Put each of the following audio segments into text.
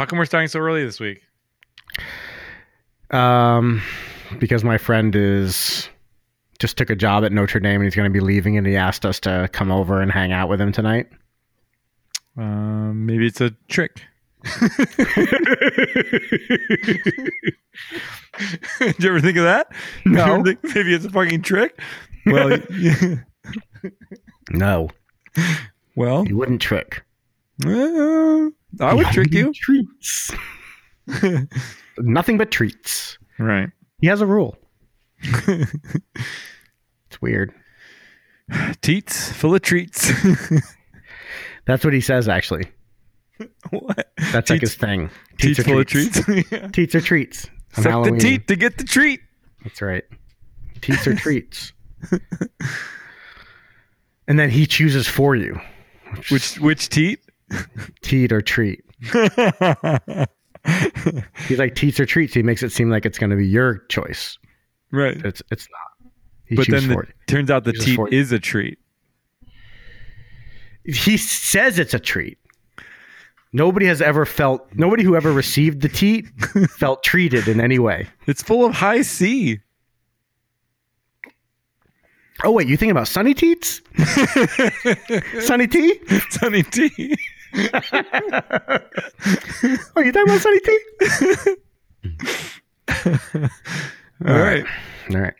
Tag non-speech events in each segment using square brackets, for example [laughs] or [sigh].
How come we're starting so early this week? Um, because my friend is just took a job at Notre Dame and he's going to be leaving, and he asked us to come over and hang out with him tonight. Um, maybe it's a trick. [laughs] Did you ever think of that? No. Think maybe it's a fucking trick. Well, [laughs] y- [laughs] No, well, he wouldn't trick. I would trick you. [laughs] Treats. Nothing but treats. Right. He has a rule. [laughs] It's weird. Teats full of treats. [laughs] That's what he says, actually. what? That's like Teats- his thing. Teats are full of treats. yeah. Teats are treats. On Suck the Halloween. teat to get the treat. That's right. Teats are treats. and then he chooses for you. Which which teat? [laughs] Teat or treat. [laughs] He's like teats or treats. He makes it seem like it's going to be your choice. right. It's it's not. He But then it turns out the teat is a treat. He says it's a treat. Nobody has ever felt. Nobody who ever received the teat [laughs] felt treated in any way. It's full of high C. Oh wait, you thinking about Sunny Teats? Sunny Tea? Sunny tea. [laughs] Oh, you talking about Sunny Tea? [laughs] All right. All right.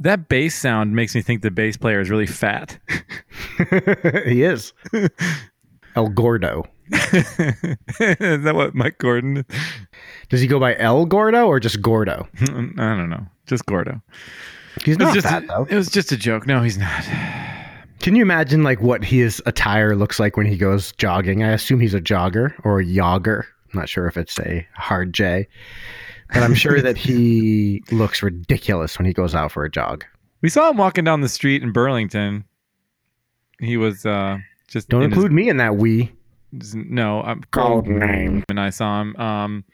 That bass sound makes me think the bass player is really fat. [laughs] he is. [laughs] El Gordo. [laughs] is that what Mike Gordon? Does he go by El Gordo or just Gordo? I don't know. Just Gordo. He's not just fat a, though. it was just a joke. No, he's not. Can you imagine like what his attire looks like when he goes jogging? I assume he's a jogger or a jogger. I'm not sure if it's a hard J, but I'm sure that [laughs] he looks ridiculous when he goes out for a jog. We saw him walking down the street in Burlington. He was uh just Don't in his- include me in that we. no, I'm called name. and I saw him um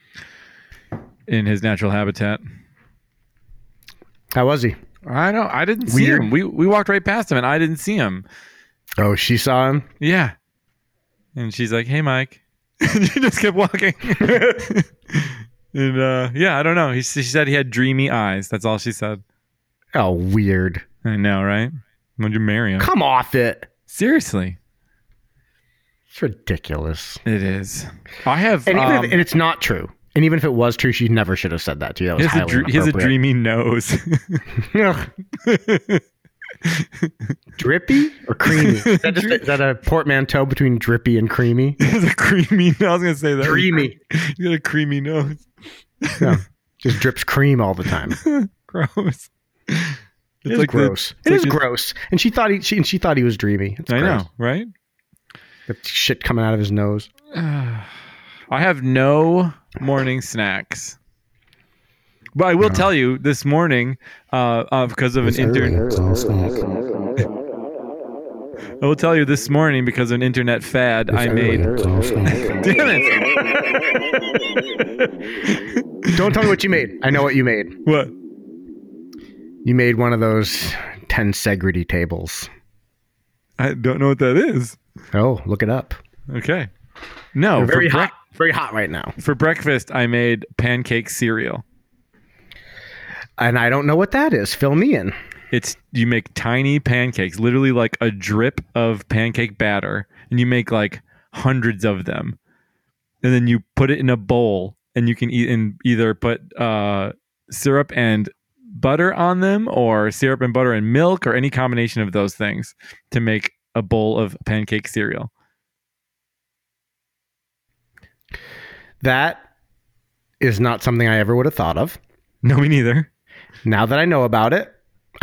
in his natural habitat. How was he? I don't. I didn't see him. We we walked right past him, and I didn't see him. Oh, she saw him. Yeah, and she's like, "Hey, Mike," [laughs] and she just kept walking. [laughs] and uh, yeah, I don't know. He, she said he had dreamy eyes. That's all she said. Oh, weird. I know, right? Would you marry him? Come off it. Seriously, It's ridiculous. it is. I have. And um, if, and it's not true. And even if it was true, she never should have said that to you. That he has, a dr- he has a dreamy nose. [laughs] Drippy or creamy? [laughs] Is that, just a, is that a portmanteau between drippy and creamy? [laughs] has a creamy. I was gonna say that. Creamy. You got a creamy nose. Yeah. [laughs] Just drips cream all the time. [laughs] Gross. It's like the- gross. it's it like is the- gross. And she thought he she, and she thought he was dreamy. It's I gross. know, right? The shit coming out of his nose. [sighs] I have no morning snacks. But I will tell you this morning, uh, uh, because of an internet. I will tell you this morning because of an internet fad I made. Damn it! Don't tell me what you made. I know what you made. What? You made one of those tensegrity tables. I don't know what that is. Oh, look it up. Okay. No, They're very brec- hot. Very hot right now. for breakfast I made pancake cereal. And I don't know what that is. Fill me in. It's you make tiny pancakes, literally like a drip of pancake batter, and you make like hundreds of them, and then you put it in a bowl, and you can eat and either put uh, syrup and butter on them, or syrup and butter and milk, or any combination of those things to make a bowl of pancake cereal. That is not something I ever would have thought of. No, me neither. Now that I know about it,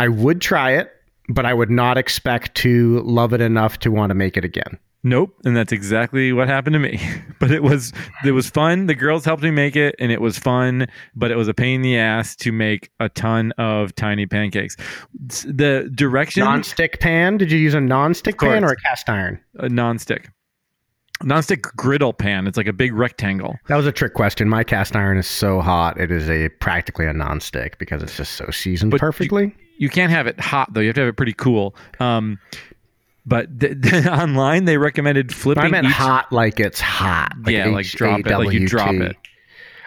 I would try it, but I would not expect to love it enough to want to make it again. Nope, and that's exactly what happened to me. [laughs] But it was it was fun. The girls helped me make it, and it was fun. But it was a pain in the ass to make a ton of tiny pancakes. The direction Non-stick pan? Did you use a non-stick pan or a cast iron? a nonstick, nonstick griddle pan. It's like a big rectangle. That was a trick question. My cast iron is so hot; it is a practically a non-stick because it's just so seasoned But perfectly. You can't have it hot though. You have to have it pretty cool. Um, but th- [laughs] th- online they recommended flipping. I meant each- hot like it's hot. Yeah, like drop it, like you drop it.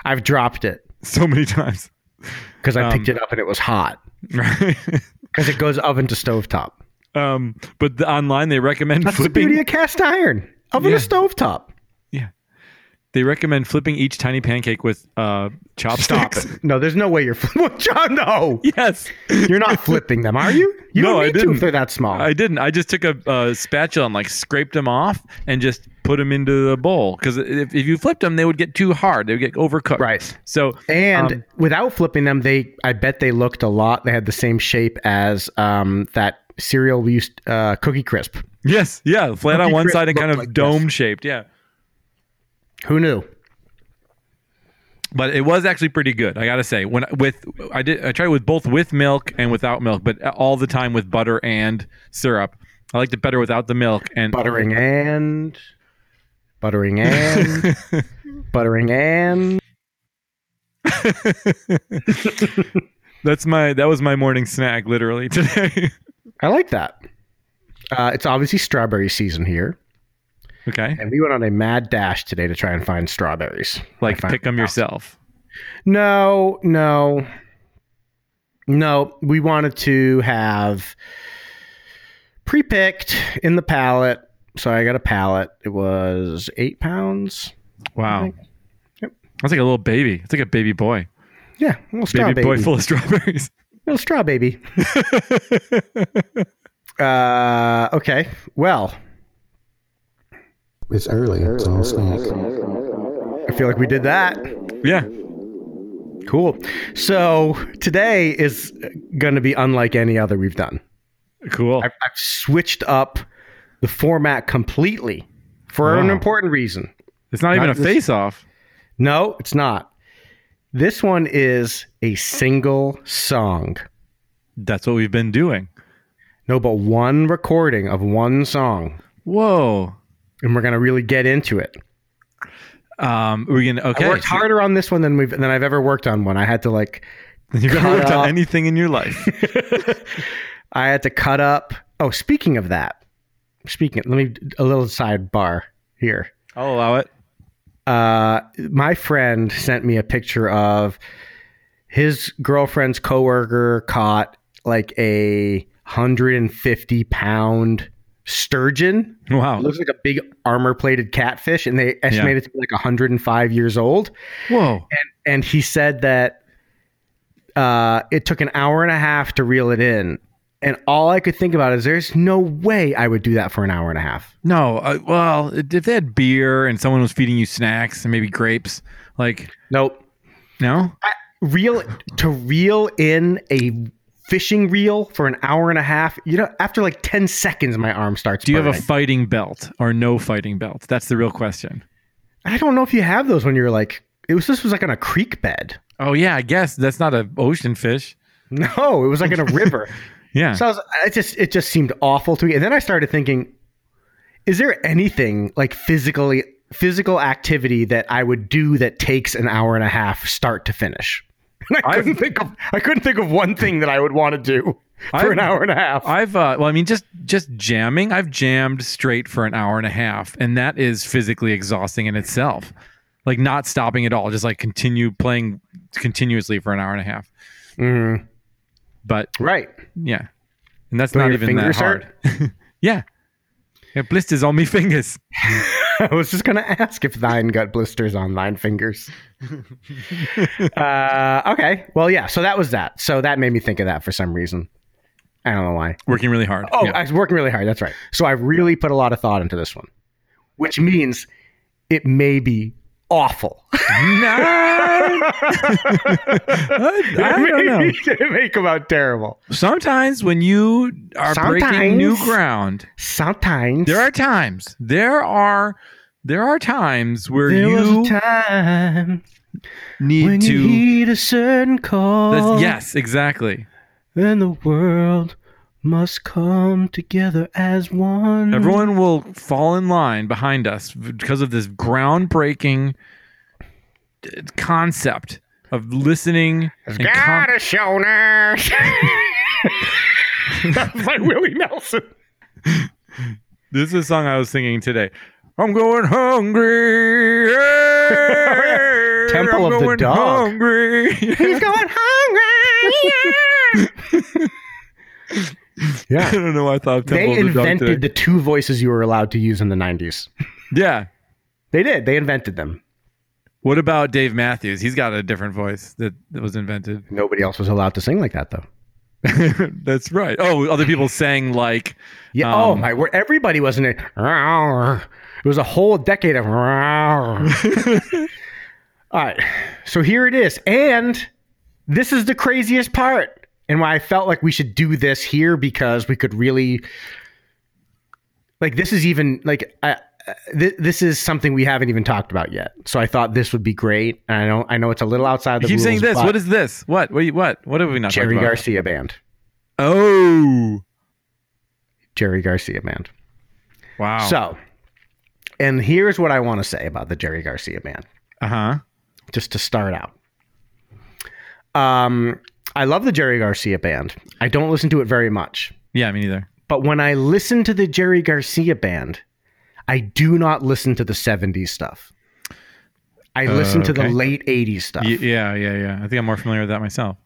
I've dropped it so many times. [laughs] because I Um, picked it up and it was hot [laughs] Right. because it goes oven to stovetop. um, but the, online they recommend That's the flipping. beauty of cast iron. Oven Yeah. to stovetop. They recommend flipping each tiny pancake with uh, Stop chopsticks. it. No, there's no way you're [laughs] flipping. John, no. Yes, You're not flipping them, are you? You No, don't I need to didn't. if they're that small. I didn't. I just took a, uh spatula and like scraped them off and just put them into the bowl because if, if you flipped them, they would get too hard. They would get overcooked. right. So And Um, without flipping them, they I bet they looked a lot. They had the same shape as um, that cereal we used, uh, Cookie Crisp. yes, yeah, flat on one side and kind of like dome shaped. Yeah. Who knew? but it was actually pretty good. I gotta say, when with I did I tried it with both with milk and without milk, but all the time with butter and syrup. I liked it better without the milk and Buttering and buttering and [laughs] buttering and [laughs] That's my that was my morning snack literally [laughs] today. I like that. Uh, it's obviously strawberry season here, okay, and we went on a mad dash today to try and find strawberries. like pick them yourself. No, no, no. We wanted to have pre-picked in the pallet, so I got a pallet. It was eight pounds. Wow, Yep. that's like a little baby. It's like a baby boy, Yeah, little straw baby, baby, boy full of strawberries. [laughs] little straw baby. uh, okay. Well, It's early, so I'll snack. I feel like we did that. yeah, Cool. So today is going to be unlike any other we've done. cool. I've, I've switched up the format completely for an important reason. It's not even a face off. No, it's not. This one is a single song. That's what we've been doing. No, but one recording of one song. Whoa. And we're going to really get into it. Um, we're gonna okay. I worked harder on this one than we've than I've ever worked on one. I had to like [laughs] You've never worked up. on anything in your life. [laughs] I had to cut up. Oh, speaking of that. Speaking, let me a little sidebar here. I'll allow it. uh, my friend sent me a picture of his girlfriend's coworker caught like a 150 pound sturgeon. Wow. It looks like a big armor plated catfish, and they estimate it to be like 105 years old. Whoa. And he said that uh, it took an hour and a half to reel it in. And all I could think about is there's no way I would do that for an hour and a half. No. Uh, well, if they had beer and someone was feeding you snacks and maybe grapes, like Nope. no. reel to reel in a fishing reel for an hour and a half you know after like 10 seconds my arm starts to Do you have a fighting belt or no fighting belt? That's the real question. i don't know if you have those when you're like it was this was like on a creek bed Oh yeah, I guess that's not an ocean fish. [laughs] no it was like in a river [laughs] Yeah. so I was, I just it just seemed awful to me and then i started thinking is there anything like physically physical activity that i would do that takes an hour and a half start to finish and [laughs] i I've- couldn't think of i couldn't think of one thing that i would want to do for I've- an hour and a half I've uh, well, I mean, just just jamming. I've jammed straight for an hour and a half, and that is physically exhausting in itself. Like not stopping at all, just like continue playing continuously for an hour and a half. Mhm. But right yeah, and that's Don't not even that hard. [laughs] yeah, yeah, blisters on me fingers. [laughs] [laughs] I was just gonna ask if thine got blisters on thine fingers. [laughs] uh, okay, well, yeah. So that was that. So that made me think of that for some reason. I don't know why. Working really hard. Oh, Yeah. I was working really hard. That's right. So I really put a lot of thought into this one, which means it may be awful. [laughs] Nah. [laughs] I, I don't know. it may come out terrible. Sometimes when you are breaking new ground, Sometimes there are times. There are there are times where there you time need to. heed a certain call. Yes, exactly. and the world must come together as one. Everyone will fall in line behind us because of this groundbreaking concept of listening. has and got com- a shoulder. [laughs] That's by Willie Nelson. this is a song I was singing today. I'm going hungry. Hey, [laughs] Temple I'm of the Dog. Hungry. He's going hungry. I [laughs] [laughs] yeah. I don't know. why I thought Temple They of the Dog invented the two voices you were allowed to use in the 90s. Yeah. They did. They invented them. What about Dave Matthews? He's got a different voice that, that was invented. Nobody else was allowed to sing like that, though. [laughs] That's right. Oh, other people sang like Yeah. oh Um, my word! Everybody wasn't it. It was a whole decade of. [laughs] All right, so here it is, and this is the craziest part, and why I felt like we should do this here because we could really, like, this is even like. Uh, th- this is something we haven't even talked about yet, so I thought this would be great. And I know, I know it's a little outside the You keep rules. saying this. What is this? What? What? What? What have we not Jerry? Garcia band? Oh, Jerry Garcia band. wow. So, and here's what I want to say about the Jerry Garcia band. uh huh. just to start out. Um, I love the Jerry Garcia band. I don't listen to it very much, Yeah, me neither. but when I listen to the Jerry Garcia band, I do not listen to the 70s stuff. I Uh, listen to the late 80s stuff. Y- yeah, yeah, yeah. I think I'm more familiar with that myself.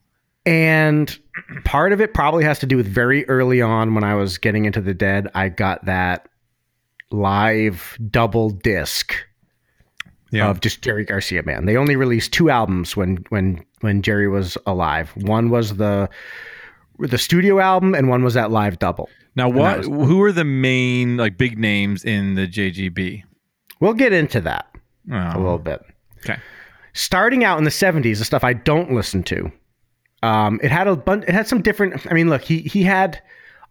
And part of it probably has to do with very early on when I was getting into the dead, I got that live double disc Yeah. of just Jerry Garcia band. They only released two albums when when when Jerry was alive. One was the the studio album and one was that live double. now, what? was- Who are the main like big names in the JGB? We'll get into that Oh, a little bit. okay. Starting out in the 70s, the stuff I don't listen to. Um, it had a bunch it had some different I mean, look, he he had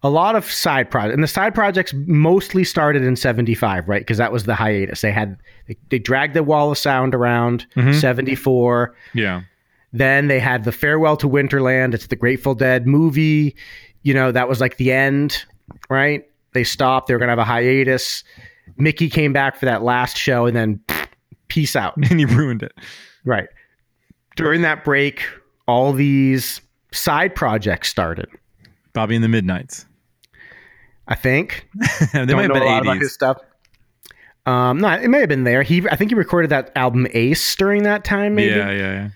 a lot of side projects, and the side projects mostly started in '75, right? Because that was the hiatus. They had they, they dragged the Wall of Sound around Mhm. '74. Yeah. Then they had the Farewell to Winterland. It's the Grateful Dead movie. You know, that was like the end, right? They stopped. They were going to have a hiatus. Mickey came back for that last show and then peace out. [laughs] and you ruined it. Right. During that break, all these side projects started, Bobby and the Midnights. I think. [laughs] they Don't might have been a lot about his stuff. Um, no, it may have been there. He, I think he recorded that album Ace during that time, maybe. Yeah, yeah,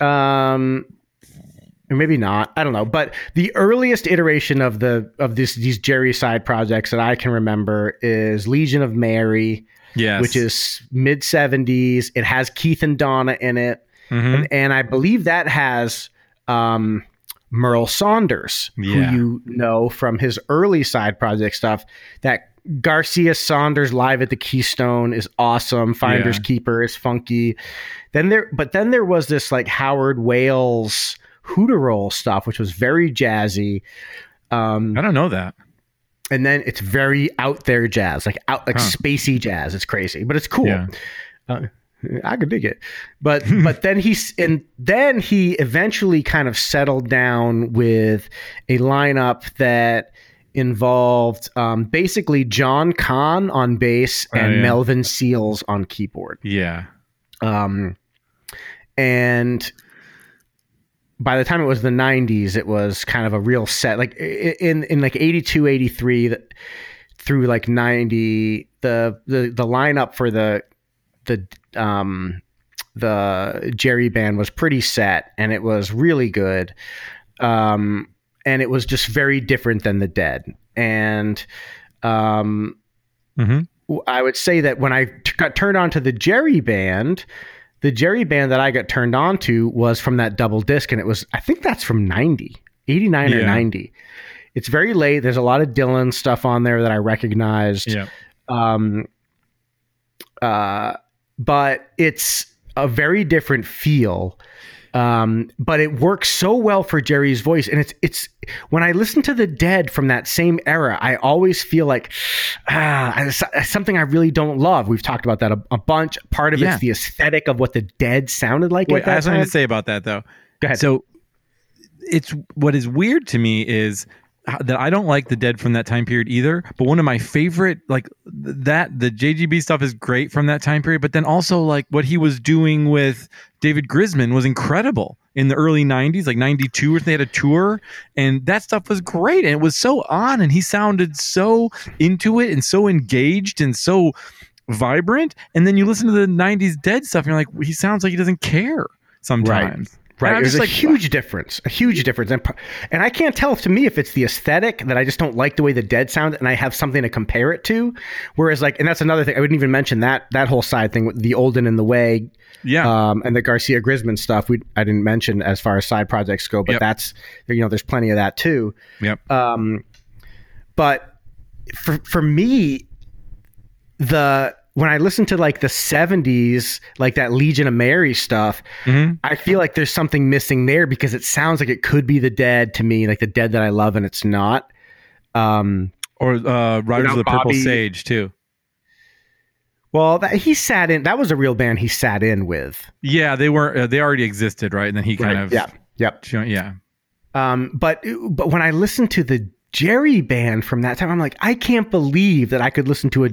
yeah. um or maybe not i don't know but the earliest iteration of the of this these jerry side projects that i can remember is legion of mary Yes. which is mid 70s it has keith and donna in it Mhm. and, and i believe that has um merle saunders Yeah. who you know from his early side project stuff that garcia saunders live at the keystone is awesome finders Yeah. keeper is funky then there but then there was this like howard wales Hooteroll stuff which was very jazzy um I don't know that. and then it's very out there jazz like out like Huh. spacey jazz it's crazy but it's cool Yeah. uh, I could dig it, but [laughs] but then he's and then he eventually kind of settled down with a lineup that involved um, basically John Kahn on bass Oh, and yeah. Melvin Seals on keyboard. Yeah. Um, and by the time it was the 90s, it was kind of a real set. Like in in like 82, 83 that- through like 90, the the the lineup for the the um the Jerry band was pretty set and it was really good. Um and it was just very different than the Dead. And um hmm I would say that when I t- got turned on to the Jerry band, the Jerry band that I got turned on to was from that double disc, and it was, I think that's from 90, 89 or 90. It's very late. There's a lot of Dylan stuff on there that I recognized. Yeah. Um, uh, but it's a very different feel. Um, but it works so well for Jerry's voice, and it's it's when I listen to the Dead from that same era, I always feel like ah, something I really don't love. We've talked about that a, a bunch. Part of Yeah. it's the aesthetic of what the Dead sounded like. Wait, I have something to say about that though. Go ahead. So it's what is weird to me is that I don't like the dead from that time period either. But one of my favorite, like that, the JGB stuff is great from that time period. But then also like what he was doing with David Grisman was incredible in the early 90s, like 92 or they had a tour and that stuff was great. And it was so on and he sounded so into it and so engaged and so vibrant. And then you listen to the 90s dead stuff and you're like, he sounds like he doesn't care sometimes. And Right, there's just a like, huge difference, a huge difference, and and I can't tell if to me if it's the aesthetic that I just don't like the way the Dead sound, and I have something to compare it to. Whereas, like, and that's another thing I wouldn't even mention that that whole side thing with the Old and in the Way, yeah. um, and the Garcia Grisman stuff. We I didn't mention as far as side projects go, but Yep. that's you know there's plenty of that too. Yep. Um, but for for me, the when I listen to like the '70s, like that Legion of Mary stuff, Mhm. I feel like there's something missing there because it sounds like it could be the Dead to me, like the Dead that I love, and it's not. Um, Or uh, Riders of the Purple Sage too. well, that, he sat in. That was a real band he sat in with. Yeah, they were. Uh, they already existed, right? And then he kind of. yeah, yep. Yeah. Um, but but when I listen to the Jerry band from that time, I'm like, I can't believe that I could listen to a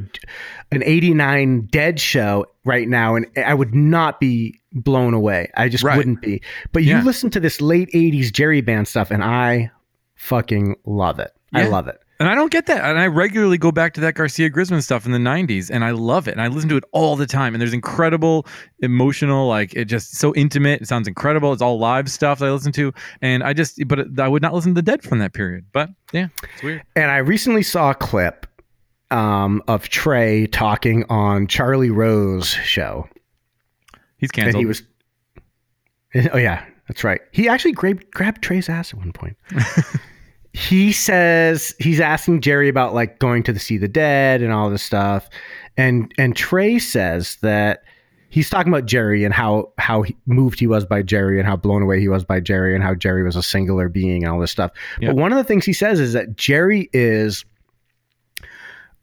an '89 Dead show right now, and I would not be blown away. I just Right. wouldn't be. But you Yeah. listen to this late '80s Jerry band stuff, and I fucking love it. I love it. And I don't get that. And I regularly go back to that Garcia Grisman stuff in the 90s and I love it. And I listen to it all the time. And there's incredible emotional, like it just so intimate. It sounds incredible. It's all live stuff that I listen to. And I just, but I would not listen to the dead from that period. But yeah, it's weird. And I recently saw a clip um, of Trey talking on Charlie Rose show. He's And canceled. he was. [laughs] Oh yeah, that's right. He actually grabbed grabbed Trey's ass at one point. [laughs] he says he's asking Jerry about like going to the see the dead and all this stuff, and and Trey says that he's talking about Jerry and how how moved he was by Jerry and how blown away he was by Jerry and how Jerry was a singular being and all this stuff. Yeah. But one of the things he says is that Jerry is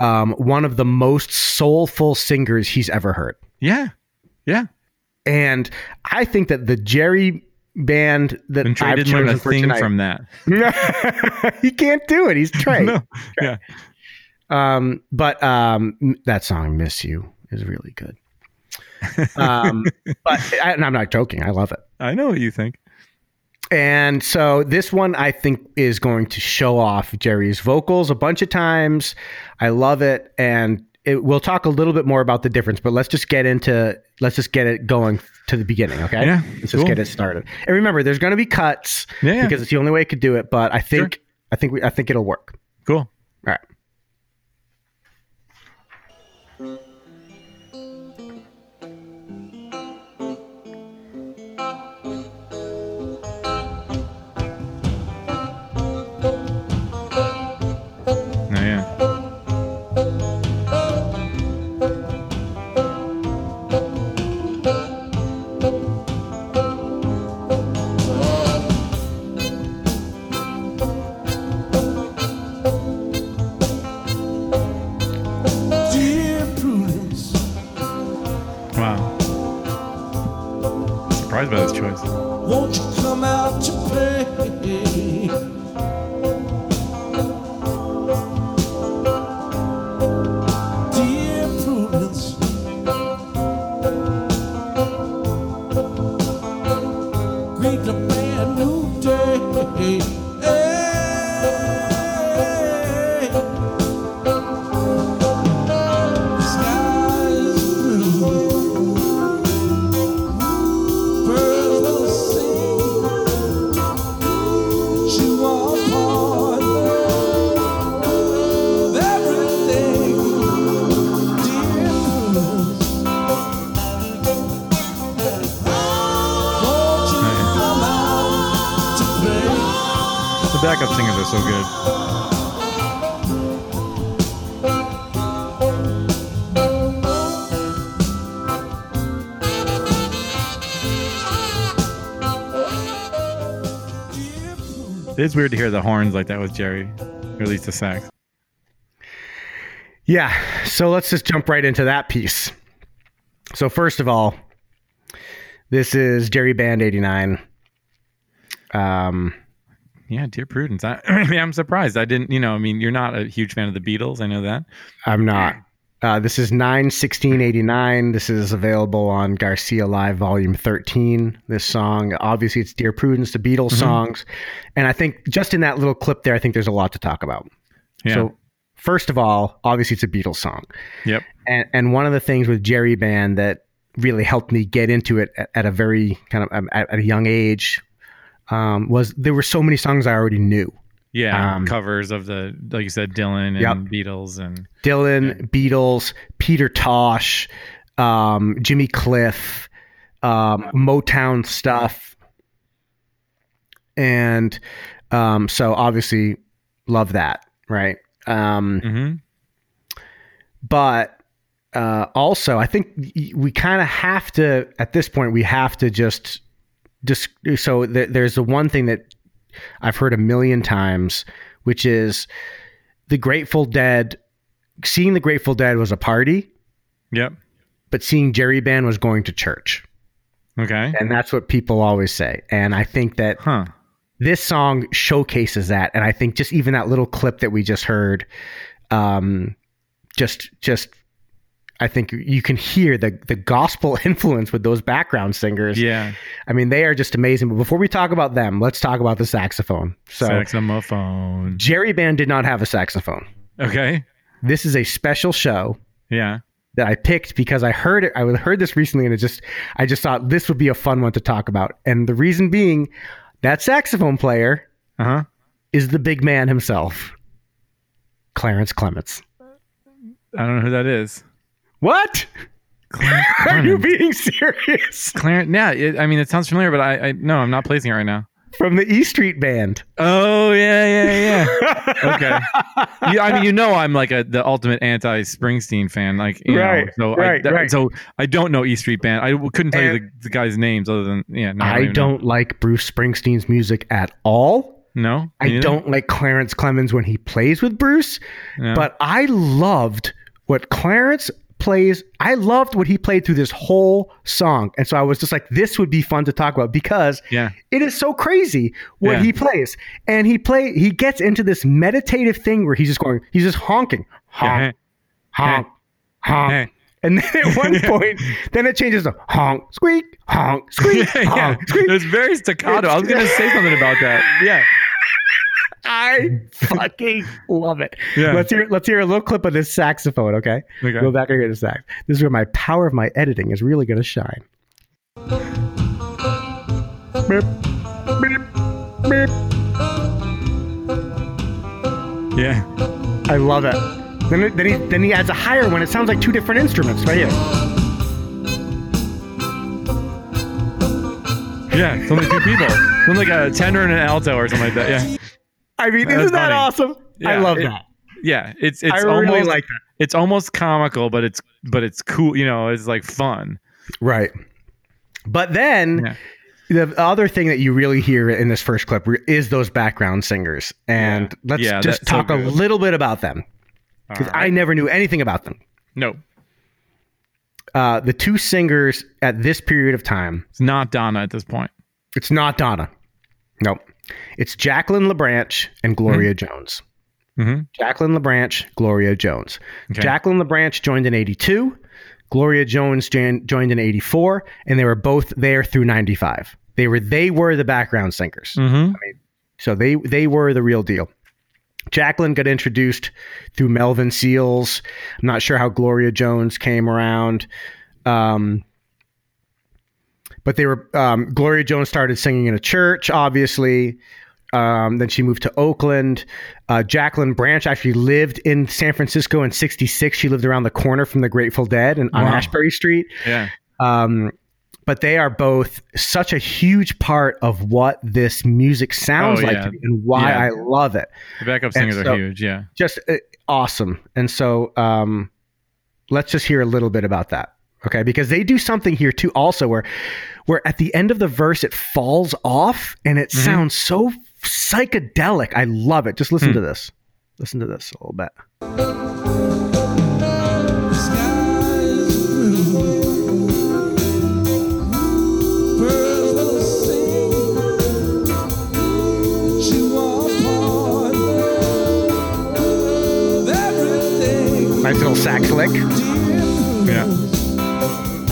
um, one of the most soulful singers he's ever heard. yeah. Yeah. And I think that the Jerry band that And Trey I've didn't learn a for thing tonight, from that. [laughs] he can't do it. He's Trey. [laughs] No. Yeah. Um, but um, that song "Miss You" is really good. Um, [laughs] but I, and I'm not joking. I love it. I know what you think. And so this one I think is going to show off Jerry's vocals a bunch of times. I love it, and it, we'll talk a little bit more about the difference. But let's just get into let's just get it going to the beginning, okay? Yeah, let's cool. just get it started. And remember, there's going to be cuts Yeah. yeah. because it's the only way I could do it. But I think I think we, I think it'll work. Cool. All right. It is weird to hear the horns like that with Jerry, or at least the sax. Yeah. So let's just jump right into that piece. So first of all, this is Jerry Band 89. Um, Yeah, dear Prudence. I, [clears throat] I mean, I'm surprised. I didn't, you know, I mean, you're not a huge fan of the Beatles. I know that. I'm not. Uh, this is 9 1689. This is available on Garcia Live Volume 13. This song, obviously, it's Dear Prudence, the Beatles songs. And I think just in that little clip there, I think there's a lot to talk about. Yeah. So, first of all, obviously, it's a Beatles song. yep. And, and one of the things with Jerry Band that really helped me get into it at, at a very kind of um, at, at a young age um, was there were so many songs I already knew. Yeah. Um, covers of the, like you said, Dylan and Yep. Beatles and Dylan, Beatles, Peter Tosh, um, Jimmy Cliff, um, Motown stuff, and um, so obviously love that, right? Um, hmm but uh, also, I think we kind of have to at this point we have to just just so th- there's the one thing that I've heard a million times, which is the Grateful Dead. Seeing the Grateful Dead was a party, Yep. but seeing Jerry Band was going to church, Okay. and that's what people always say. And I think that Huh. this song showcases that and i think just even that little clip that we just heard um just just i think you can hear the the gospel [laughs] influence with those background singers Yeah. i mean they are just amazing but before we talk about them let's talk about the saxophone so Saxophone. jerry band did not have a saxophone Okay. this is a special show Yeah. that I picked because I heard it. I heard this recently, and it just I just thought this would be a fun one to talk about. And the reason being, that saxophone player Uh huh. is the big man himself, Clarence Clemons. I don't know who that is. What? Clarence [laughs] Are you being serious? Clarence. Yeah. It, I mean, it sounds familiar, but I, I no, I'm not placing it right now. From the E Street Band. Oh yeah, yeah, yeah. [laughs] okay. Yeah, I mean, you know, I'm like a the ultimate anti Springsteen fan. Like, you Right, Know, so right, I, that- right. So I don't know E Street Band. I couldn't tell you the, the guys' names other than yeah. No, I know. don't like Bruce Springsteen's music at all. No, I Me neither? don't like Clarence Clemons when he plays with Bruce, No. but I loved what Clarence plays. I loved what he played through this whole song. And so I was just like, this would be fun to talk about because yeah, it is so crazy what Yeah. he plays. And he play he gets into this meditative thing where he's just going, he's just honking. Honk, honk, [laughs] honk. And then at one [laughs] point, then it changes to honk, squeak, honk, squeak, [laughs] honk, squeak. It was very staccato. I was gonna say something about that. Yeah, I fucking [laughs] love it. Yeah. Let's hear let's hear a little clip of this saxophone, okay? Okay. Go back and hear the sax. This is where my power of my editing is really gonna shine. Beep, beep, beep. yeah. I love it. Then, it- then he then he adds a higher one. It sounds like two different instruments right here. Yeah, it's only two people. It's only like a tenor and an alto or something like that. Yeah, I mean, That's isn't that funny. awesome? I love it- that. yeah. It's it's I almost really like that. it's almost comical, but it's but it's cool. You know, it's like fun. Right. But then Yeah. the other thing that you really hear in this first clip is those background singers. And Yeah. let's Yeah, just that's so talk a little bit about them because I never knew anything about them. No, Uh, the two singers at this period of time, it's not Donna at this point. it's not Donna. Nope. It's Jacqueline LaBranch and Gloria Jones. Mm-hmm. Jacqueline LaBranch, Gloria Jones. Okay. Jacqueline LaBranch joined in 82. Gloria Jones joined, joined in 84, and they were both there through 95. They were they were the background singers. Mm-hmm. So they they were the real deal. Jacqueline got introduced through Melvin Seals. I'm not sure how Gloria Jones came around. Um, but they were um, Gloria Jones started singing in a church, obviously. Um, then she moved to Oakland. Uh, Jacqueline Branch actually lived in San Francisco in '66. She lived around the corner from the Grateful Dead and on Ashbury Street. Yeah. Um, but they are both such a huge part of what this music sounds Oh, like yeah. to me and why Yeah. I love it. The backup singers so- are huge. Yeah. Just uh, awesome. And so um, let's just hear a little bit about that. Okay, because they do something here too, also where, where at the end of the verse it falls off and it Mhm. sounds so psychedelic. I love it. Just listen Hmm. to this. Listen to this a little bit. The sky is blue. Birds will sing. But you are part of everything. Nice little sax lick Yeah.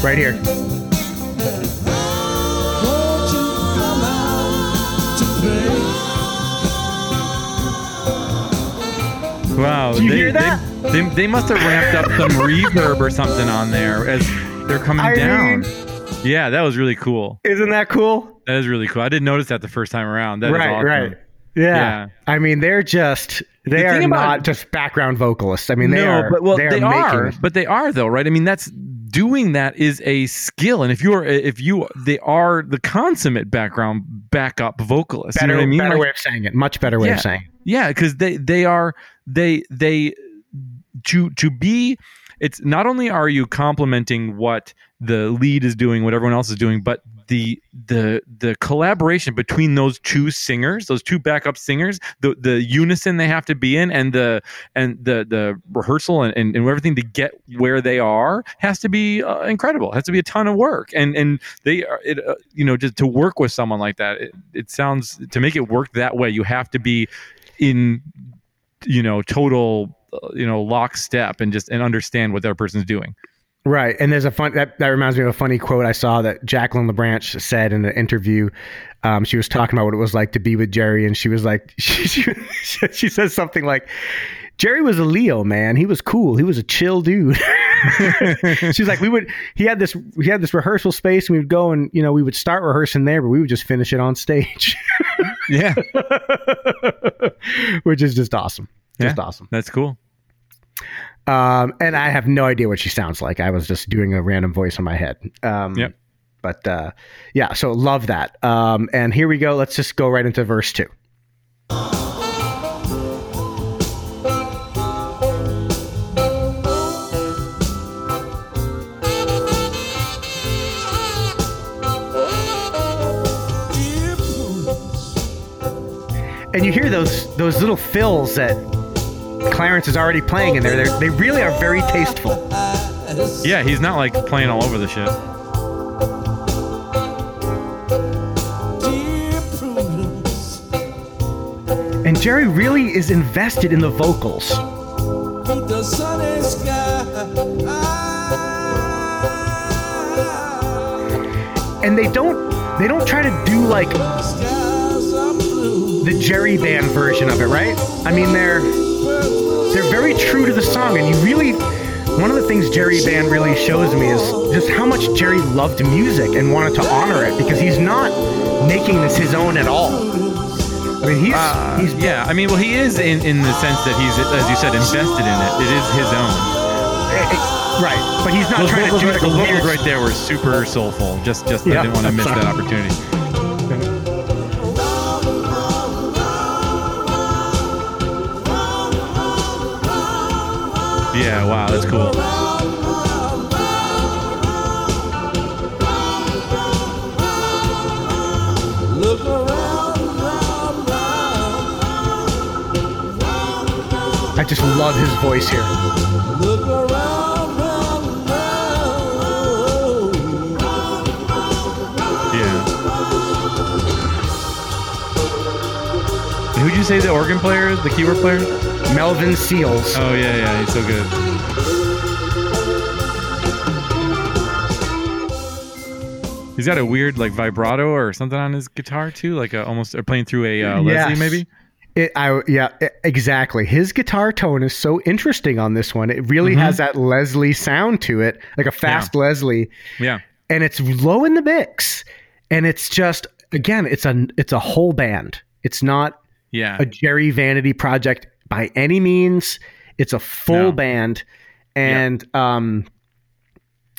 right here. Wow. Do you they, hear that? They, they, they must have ramped up some reverb or something on there as they're coming I down. mean- yeah, that was really cool. Isn't that cool? That is really cool. I didn't notice that the first time around. That is right, awesome. right. Yeah. Yeah. I mean, they're just they The are about- not just background vocalists. I mean, they no, are. but well, they they, are, are, making. but they are though, right? I mean, that's doing that is a skill, and if you're if you they are the consummate background backup vocalist. better, you know what I mean? better Like, way of saying it. Much better way Yeah. of saying. it. Yeah, because they they are they they to to be. It's not only are you complimenting what the lead is doing, what everyone else is doing, but the the the collaboration between those two singers, those two backup singers, the the unison they have to be in, and the and the the rehearsal and, and, and everything to get where they are has to be uh, incredible. Has to be a ton of work, and and they are it uh, you know just to work with someone like that. It, it sounds to make it work that way, you have to be in you know total uh, you know lockstep and just and understand what that person's doing. Right. And there's a fun that, that reminds me of a funny quote I saw that Jacqueline LaBranch said in an interview. Um, she was talking about what it was like to be with Jerry, and she was like, [laughs] she, she, she says something like, Jerry was a Leo man. He was cool. He was a chill dude. [laughs] She's like, we would. He had this. We had this rehearsal space, and we would go and you know we would start rehearsing there, but we would just finish it on stage, [laughs] Yeah, [laughs] which is just awesome. Just Yeah. awesome. that's cool. Um, and I have no idea what she sounds like. I was just doing a random voice in my head. Um, Yep. But uh, yeah, so love that. Um, and here we go. Let's just go right into verse two. And you hear those those little fills that Clarence is already playing in there. They're, they really are very tasteful. Yeah, he's not like playing all over the shit. And Jerry really is invested in the vocals. through the sunny sky. And they don't they don't try to do like Skies are blue. The Jerry band version of it, right? I mean they're they're very true to the song and you really one of the things Jerry Band really shows me is just how much Jerry loved music and wanted to honor it because he's not making this his own at all. I mean, he's Uh, he's yeah, I mean, well, he is in in the sense that he's, as you said, invested in it. It is his own. eh, eh, right, but he's not Those trying to do right, a those vocals right there were super soulful. Just, just I didn't want to miss that opportunity. Yeah, wow, that's cool. I just love his voice here. Yeah. Who'd you say the organ player is? The keyboard player? Melvin Seals. Oh yeah, yeah, he's so good. He's got a weird like vibrato or something on his guitar too, like a, almost or playing through a uh, Leslie Yes. maybe. It, I, yeah, e- exactly. His guitar tone is so interesting on this one. It really Mhm. has that Leslie sound to it, like a fast Leslie, Yeah, and it's low in the mix. And it's just again, it's a it's a whole band. It's not yeah, a Jerry Vanity project by any means. It's a full No. band, and um,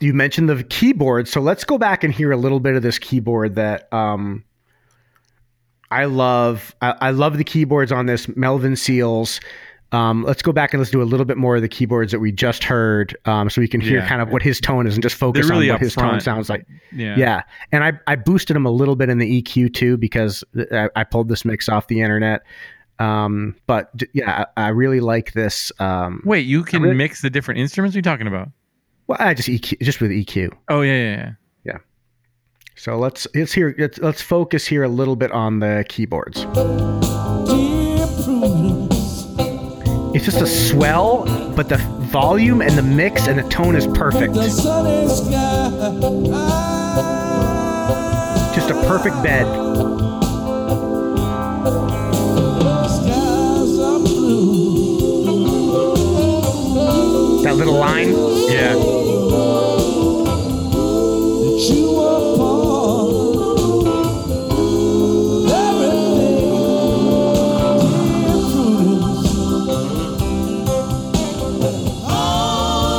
you mentioned the keyboard, so let's go back and hear a little bit of this keyboard that um, I love. I, I love the keyboards on this Melvin Seals. Um, let's go back and let's do a little bit more of the keyboards that we just heard, um, so we can hear Yeah. kind of what his tone is and just focus really on what his tone sounds like. Yeah. Yeah, and I I boosted him a little bit in the EQ too because I, I pulled this mix off the internet. Um, but yeah, I, I really like this. Um, Wait, you can really- mix the different instruments? What are you talking about? well, I just EQ just with EQ. Oh yeah, yeah, yeah. So let's let's hear let's, let's focus here a little bit on the keyboards. It's just a swell, but the volume and the mix and the tone is perfect. the sunny sky. Just a perfect bed. That little line. Yeah. that you were born. Every day, dear Prudence.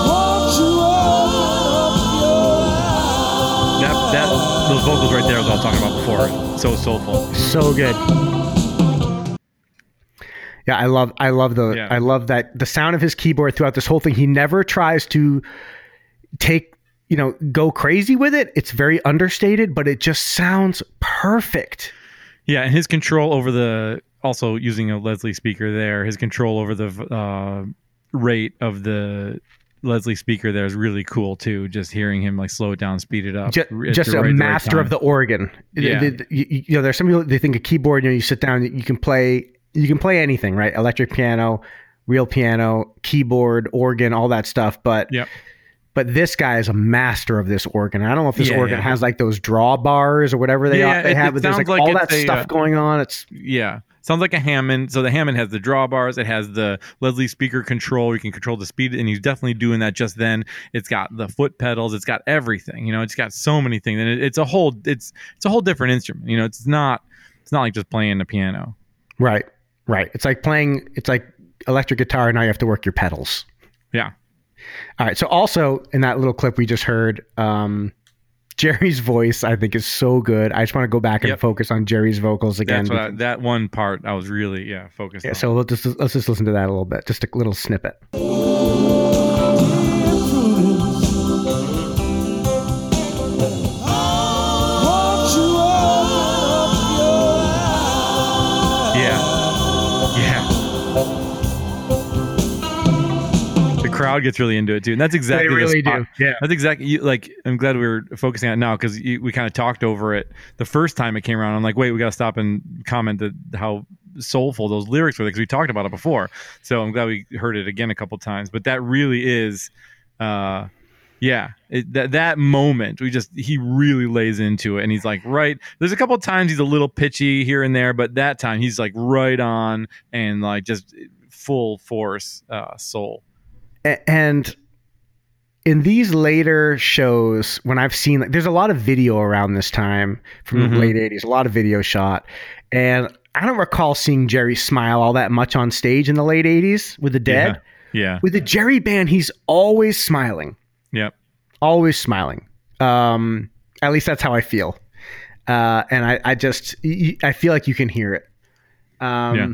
Won't you open up your eyes? That that those vocals right there is what I was talking about before. So soulful. So good. Yeah, I love I love the Yeah. I love that the sound of his keyboard throughout this whole thing. He never tries to take, you know, go crazy with it. It's very understated, but it just sounds perfect. Yeah, and his control over the also using a Leslie speaker there, his control over the uh, rate of the Leslie speaker there is really cool too. Just hearing him like slow it down, speed it up. just, just the a right- the right master of the organ. Yeah. The- the- you, you know, there's some people they think a keyboard. You know, you sit down, you can play, you can play anything, right? Electric piano, real piano, keyboard, organ, all that stuff. But Yep. but this guy is a master of this organ. I don't know if this Yeah, organ yeah. has like those drawbars or whatever they Yeah, they it- have. it but there's like, sounds like all that a, stuff uh, going on. It's Yeah. Sounds like a Hammond. So the Hammond has the drawbars. It has the Leslie speaker control. You can control the speed, and he's definitely doing that just then. It's got the foot pedals. It's got everything. You know, it's got so many things, and it, it's a whole. It's it's a whole different instrument. You know, it's not. It's not like just playing a piano. right, right. It's like playing. It's like electric guitar. Now you have to work your pedals. Yeah. All right. So also in that little clip we just heard, um, [laughs] Jerry's voice I think is so good. I just want to go back and Yep. focus on Jerry's vocals again. I, that one part I was really yeah focused yeah, on. so let's just, let's just listen to that a little bit, just a little snippet. Crowd gets really into it too, and that's exactly the really spot- do. Yeah. That's exactly like I'm glad we were focusing on it now because we kind of talked over it the first time it came around. I'm like, wait, we got to stop and comment that how soulful those lyrics were because we talked about it before. So I'm glad we heard it again a couple times. But that really is, uh, yeah, it, that that moment we just he really lays into it and he's like right. There's a couple times he's a little pitchy here and there, but that time he's like right on and like just full force uh, soul. And in these later shows when i've seen like there's a lot of video around this time from the Mhm. late 80s a lot of video shot and i don't recall seeing jerry smile all that much on stage in the late 80s with the dead Yeah. with the jerry band he's always smiling Yep. always smiling um at least that's how i feel uh and i i just i feel like you can hear it um Yeah.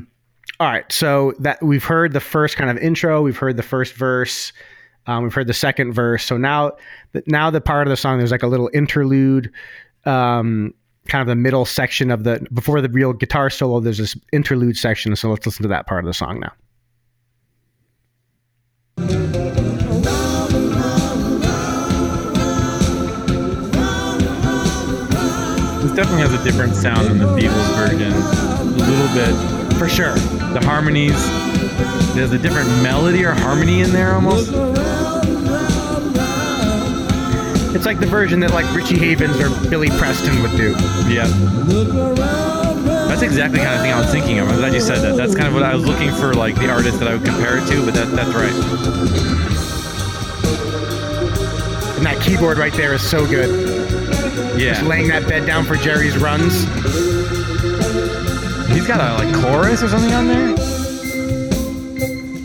All right so that we've heard the first kind of intro we've heard the first verse um, we've heard the second verse so now now the part of the song there's like a little interlude um kind of the middle section of the before the real guitar solo there's this interlude section so let's listen to that part of the song now This definitely has a different sound than the Beatles version. A little bit. For sure The harmonies, there's a different melody or harmony in there almost. it's like the version that like richie havens or billy preston would do Yeah. That's exactly the kind of thing I was thinking of. I'm glad you said that. That's kind of what I was looking for, like the artist that I would compare it to, but that, that's right. And that keyboard right there is so good. Just Yeah. laying that bed down for Jerry's runs. He's got a like chorus or something on there?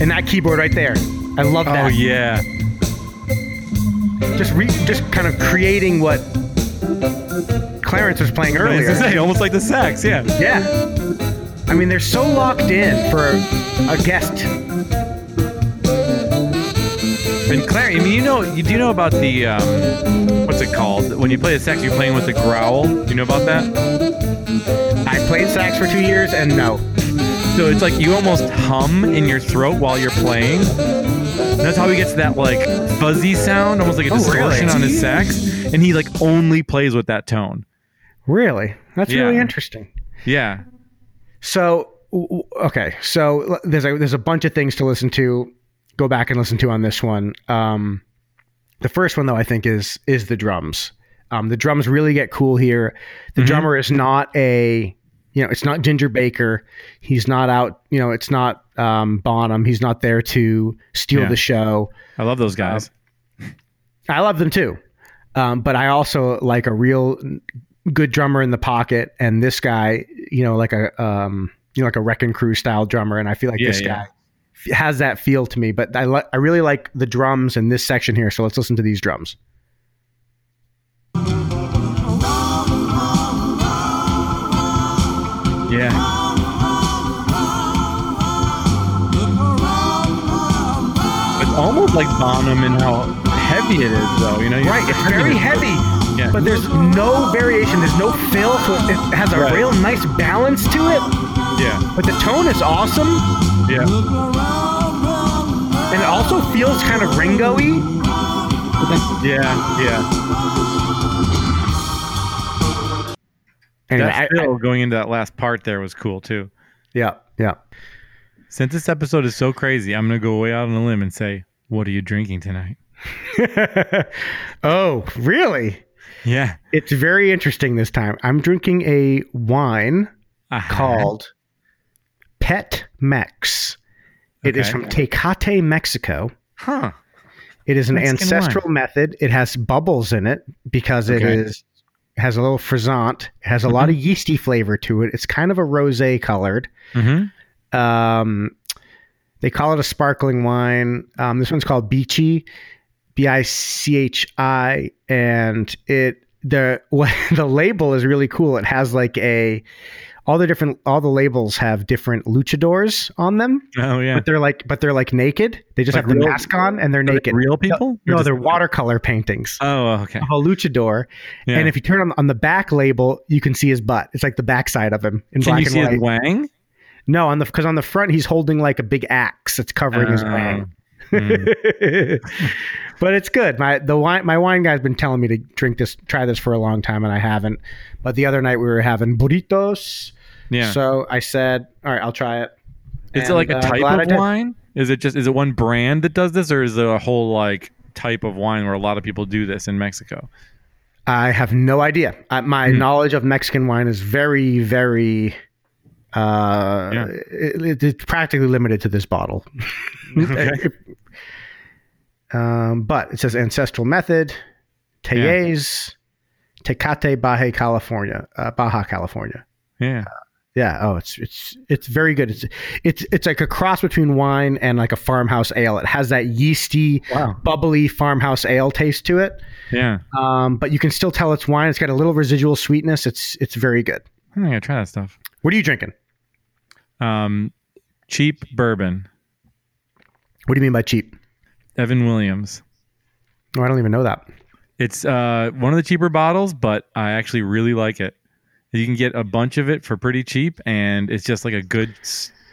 And that keyboard right there. I love that. Oh, yeah. Just re- just kind of creating what Clarence was playing I earlier. gonna say, almost like the sax, yeah. Yeah. I I mean, they're so locked in for a guest. And Clarence, I mean, you know, you do know about the um, what's it called? When you play the sax, you're playing with the growl. Do you know about that? Played sax for two years, and no. So it's like you almost hum in your throat while you're playing. That's how he gets that like fuzzy sound, almost like a Oh, distortion really? on his sax. And he like only plays with that tone. Really? That's really interesting. Yeah. So, okay, so there's a there's a bunch of things to listen to. Go back and listen to on this one. Um, the first one though, I think is is the drums. Um, the drums really get cool here. The Mhm. drummer is not a you know it's not Ginger Baker. He's not out. You know it's not um, Bonham. He's not there to steal Yeah. the show. I love those guys. I love them too. Um, but I also like a real good drummer in the pocket, and this guy, you know, like a um, you know, like a Wrecking Crew style drummer, and I feel like Yeah, this yeah. guy has that feel to me. But I li- I really like the drums in this section here, so let's listen to these drums. Almost like Bonham and how heavy it is, though. You know, you're- Right, it's very heavy, Yeah. but there's no variation. There's no fill, so it has a Right. real nice balance to it. yeah. But the tone is awesome, Yeah. and it also feels kind of Ringo-y. Yeah. Yeah. Anyway, that I- I- going into that last part there was cool too. yeah, yeah. Since this episode is so crazy, I'm gonna go way out on a limb and say, "What are you drinking tonight?" [laughs] oh, really? Yeah. It's very interesting this time. I'm drinking a wine Uh-huh. called Pet Mex. It is Okay. from Tecate, Mexico. Huh. It is an Mexican ancestral method. It has bubbles in it because it Okay. is has a little frizzant. It has a lot of yeasty flavor to it. It's kind of a rosé colored. Mm-hmm. Um, they call it a sparkling wine. Um, this one's called Bichi, B I C H I, and it the [laughs] what the label is really cool. It has like a all the different all the labels have different luchadors on them, Oh yeah. but they're like but they're like naked. They just Like have the real- mask on and they're they naked. real people? No, just- they're watercolor paintings Oh, okay. of a luchador. Yeah. And if you turn on, on the back label, you can see his butt. It's like the backside of him in Can black you and see white. his wang? No, on the because on the front he's holding like a big axe that's covering his Oh. wang. Mm. [laughs] but it's good. My the wine my wine guy's been telling me to drink this, try this for a long time, and I haven't. But the other night we were having burritos, Yeah. so I said, "All right, I'll try it." is it like a uh, type of wine? Is it just is it one brand that does this, or is it a whole like type of wine where a lot of people do this in Mexico? I have no idea. Uh, my Hmm. knowledge of Mexican wine is very, very. Uh, Yeah. it- it's practically limited to this bottle. [laughs] Okay. um, but it says ancestral method, Teyes, Tecate, Baja, California, uh, Baja, California. Yeah. Yeah. Oh, it's it's it's very good. It's it's it's like a cross between wine and like a farmhouse ale. It has that yeasty, Wow. bubbly farmhouse ale taste to it. Yeah. Um, but you can still tell it's wine. It's got a little residual sweetness. It's it's very good. I think I gotta try that stuff. What are you drinking? Um, cheap bourbon. What do you mean by cheap? Evan Williams. Oh, I don't even know that. It's uh, one of the cheaper bottles, but I actually really like it. You can get a bunch of it for pretty cheap, and it's just like a good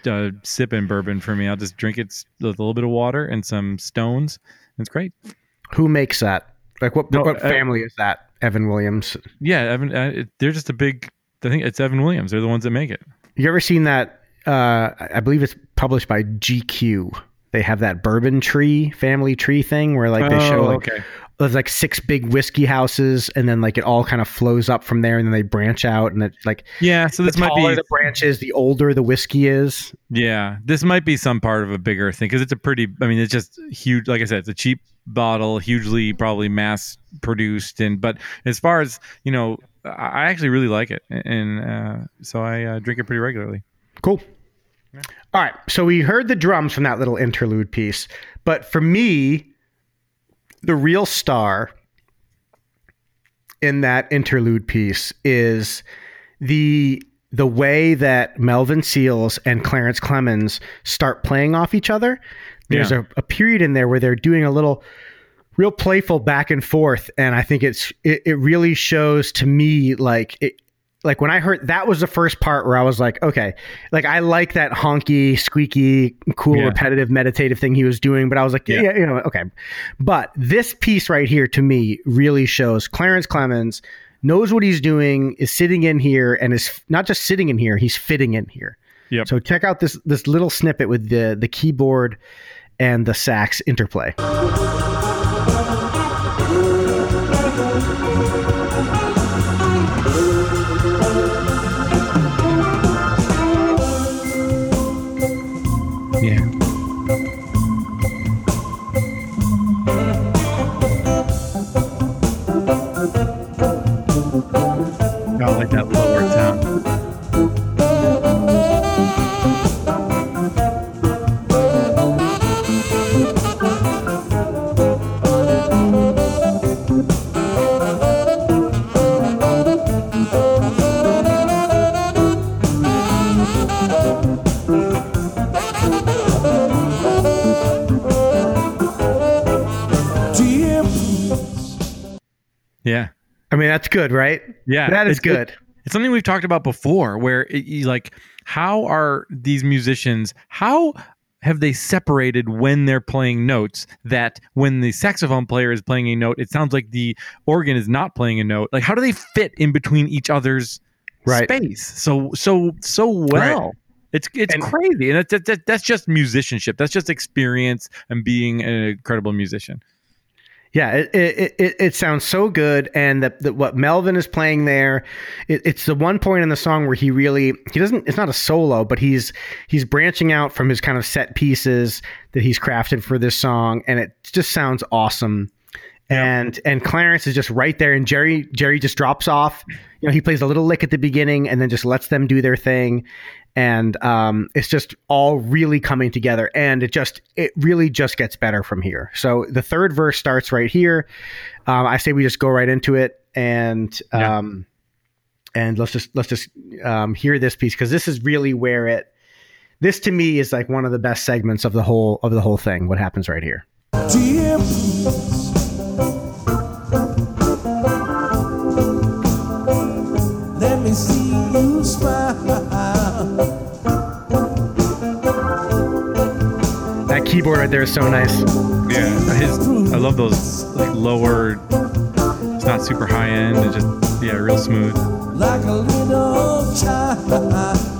uh, sipping bourbon for me. I'll just drink it with a little bit of water and some stones. It's great. Who makes that? Like what No, what uh, family is that? Evan Williams. Yeah, Evan. Uh, it, they're just a big. I think it's Evan Williams. They're the ones that make it. You ever seen that? Uh, I believe it's published by GQ. They have that bourbon tree family tree thing where like they show like okay. there's like six big whiskey houses and then like it all kind of flows up from there and then they branch out and it's like Yeah, so this the might be. the branch is, the older the whiskey is. Yeah, this might be some part of a bigger thing because it's a pretty. I mean, it's just huge. Like I said, it's a cheap bottle, hugely probably mass produced, and but as far as you know, I I actually really like it, and uh, so I uh, drink it pretty regularly. Cool. All right. So we heard the drums from that little interlude piece. But for me, the real star in that interlude piece is the the way that Melvin Seals and Clarence Clemons start playing off each other, there's Yeah. a, a period in there where they're doing a little real playful back and forth and i think it's it, it really shows to me like it like when i heard that was the first part where i was like okay like i like that honky squeaky cool Yeah. repetitive meditative thing he was doing but i was like yeah. Yeah. you know okay but this piece right here to me really shows clarence clemons knows what he's doing is sitting in here and is not just sitting in here he's fitting in here Yep. so check out this this little snippet with the the keyboard and the sax interplay mean, that's good, right? Yeah. That is It's- it- good. It's something we've talked about before where it, like how are these musicians how have they separated when they're playing notes that when the saxophone player is playing a note it sounds like the organ is not playing a note like how do they fit in between each other's Right. space so so so well it's it's And- crazy and that's, that, that's just musicianship that's just experience and being an incredible musician Yeah, it it, it, it sounds so good, and that what Melvin is playing there, it, it's the one point in the song where he really he doesn't. It's not a solo, but he's he's branching out from his kind of set pieces that he's crafted for this song, and it just sounds awesome. And and Clarence is just right there, and Jerry Jerry just drops off. You know, he plays a little lick at the beginning, and then just lets them do their thing, and um, it's just all really coming together. And it just it really just gets better from here. So the third verse starts right here. Um, I say we just go right into it, and Yeah. um, and let's just let's just um, hear this piece because this is really where it. This to me is like one of the best segments of the whole of the whole thing. What happens right here? Dear keyboard right there is so nice. yeah his i love those like lower it's not super high end it's just yeah real smooth like a little child.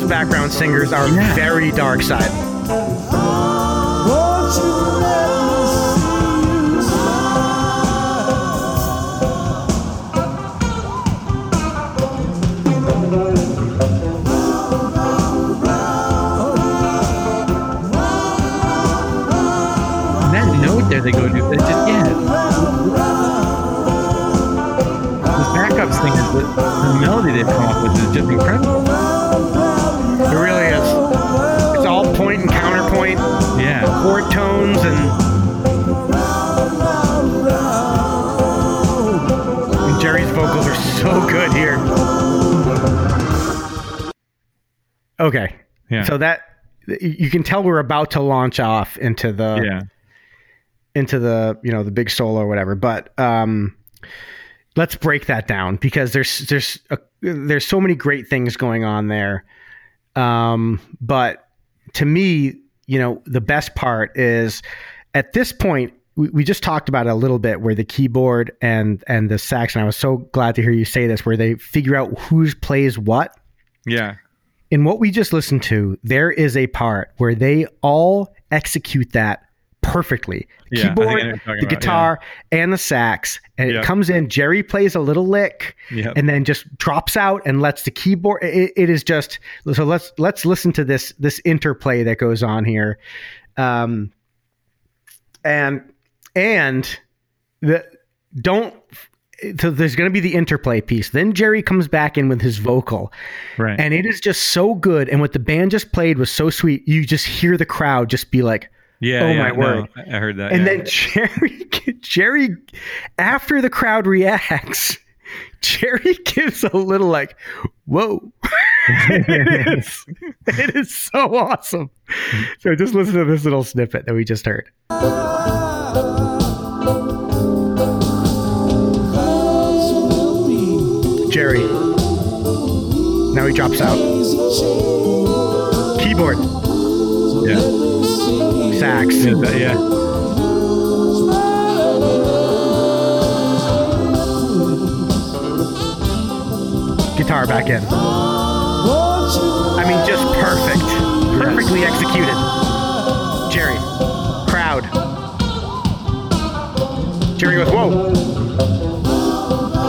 Those background singers are Yeah. very dark side. Won't you let me see you smile? And that note there they go to, it just yeah. The backup singers, the, the melody they've come up with is just incredible. Chord tones, and, and Jerry's vocals are so good here. Okay, yeah, so that you can tell we're about to launch off into the yeah, into the you know the big solo or whatever but um let's break that down because there's there's a, there's so many great things going on there. Um but to me you know the best part is at this point we, we just talked about it a little bit where the keyboard and and the sax and i was so glad to hear you say this where they figure out who's plays what. Yeah, in what we just listened to, there is a part where they all execute that perfectly. Yeah, I know Keyboard, the about, guitar, and the sax. And Yeah. it comes in, Jerry plays a little lick yeah. and then just drops out and lets the keyboard it, it is just so let's let's listen to this this interplay that goes on here. Um and and the don't so there's going to be the interplay piece. Then Jerry comes back in with his vocal, Right. and it is just so good. And what the band just played was so sweet. You just hear the crowd just be like, yeah. oh yeah, my no, word. I heard that. and yeah. then [laughs] Jerry, Jerry, after the crowd reacts, [laughs] Jerry gives a little like, "Whoa!" it, is, [laughs] it is so awesome. So just listen to this little snippet that we just heard. Jerry. Now he drops out. Keyboard, yeah. Sax. Yeah, that- yeah. guitar back in. I mean, just perfect. Perfectly executed. Jerry. Crowd. Jerry goes, whoa.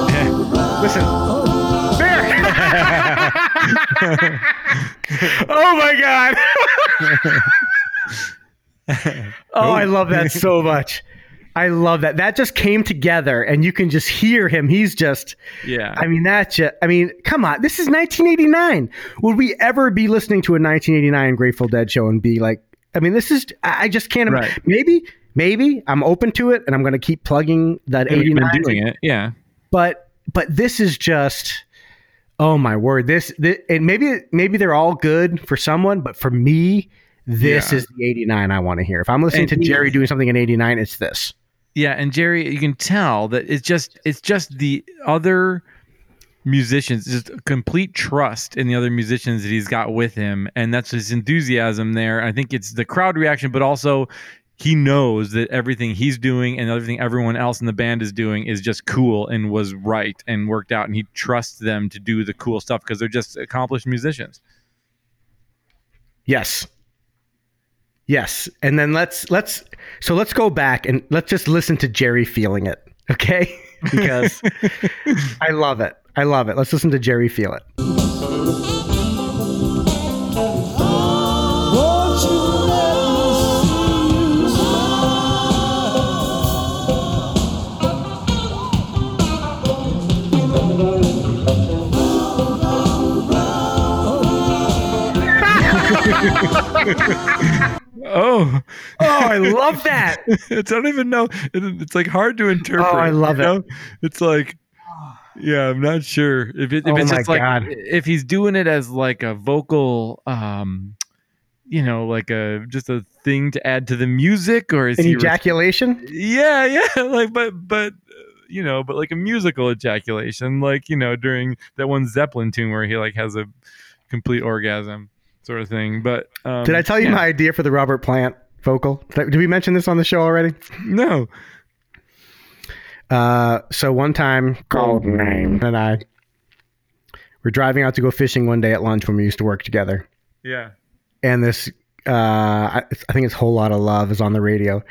Yeah. Listen. There. [laughs] [laughs] oh my God. [laughs] [laughs] oh, I love that so [laughs] much. I love that. That just came together and you can just hear him. He's just. Yeah. I mean, that's just, I mean, come on. This is 1989. Would we ever be listening to a 1989 Grateful Dead show and be like, I mean, this is, I just can't, Right. maybe, maybe I'm open to it and I'm going to keep plugging that And we've 89. been doing it. Yeah. But, but this is just, oh my word. This, this and maybe, maybe they're all good for someone, but for me, this Yeah. is the 89 I want to hear. If I'm listening And to Jerry doing something in 89, it's this. Yeah, and Jerry, you can tell that it's just it's just the other musicians, just complete trust in the other musicians that he's got with him, and that's his enthusiasm there. I think it's the crowd reaction, but also he knows that everything he's doing and everything everyone else in the band is doing is just cool and was right and worked out, and he trusts them to do the cool stuff because they're just accomplished musicians. Yes. Yes. And then let's let's so let's go back and let's just listen to Jerry feeling it, [laughs] okay? Because I love it. I love it. Let's listen to Jerry feel it. [laughs] Won't you let me see you Oh, Oh, I love that. it's [laughs] I don't even know. It- It's like hard to interpret. Oh, I love you it. It's like, yeah, I'm not sure if it, if Oh it's just like if he's doing it as like a vocal, um, you know, like a just a thing to add to the music, or is An he? re- ejaculation? yeah, [laughs] yeah, like but but. uh, You know, but like a musical ejaculation, like you know, during that one Zeppelin tune where he like has a complete orgasm, sort of thing. But um, Did I tell you yeah. my idea for the Robert Plant vocal? Did we mention this on the show already? No. Uh, so one time, called name and I were driving out to go fishing one day at lunch when we used to work together. Yeah. and this uh I, I think it's Whole Lotta Love is on the radio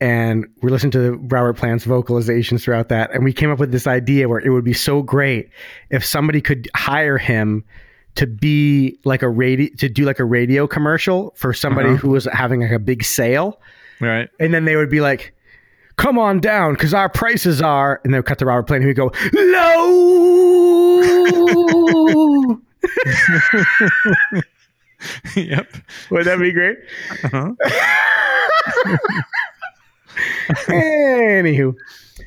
and we're listening to robert plant's vocalizations throughout that and we came up with this idea where it would be so great if somebody could hire him to be like a radio to do like a radio commercial for somebody Uh-huh. who was having like a big sale Right. and then they would be like come on down because our prices are and they would cut to robert plant and he'd go low [laughs] yep. would that be great Uh-huh. [laughs] Anywho,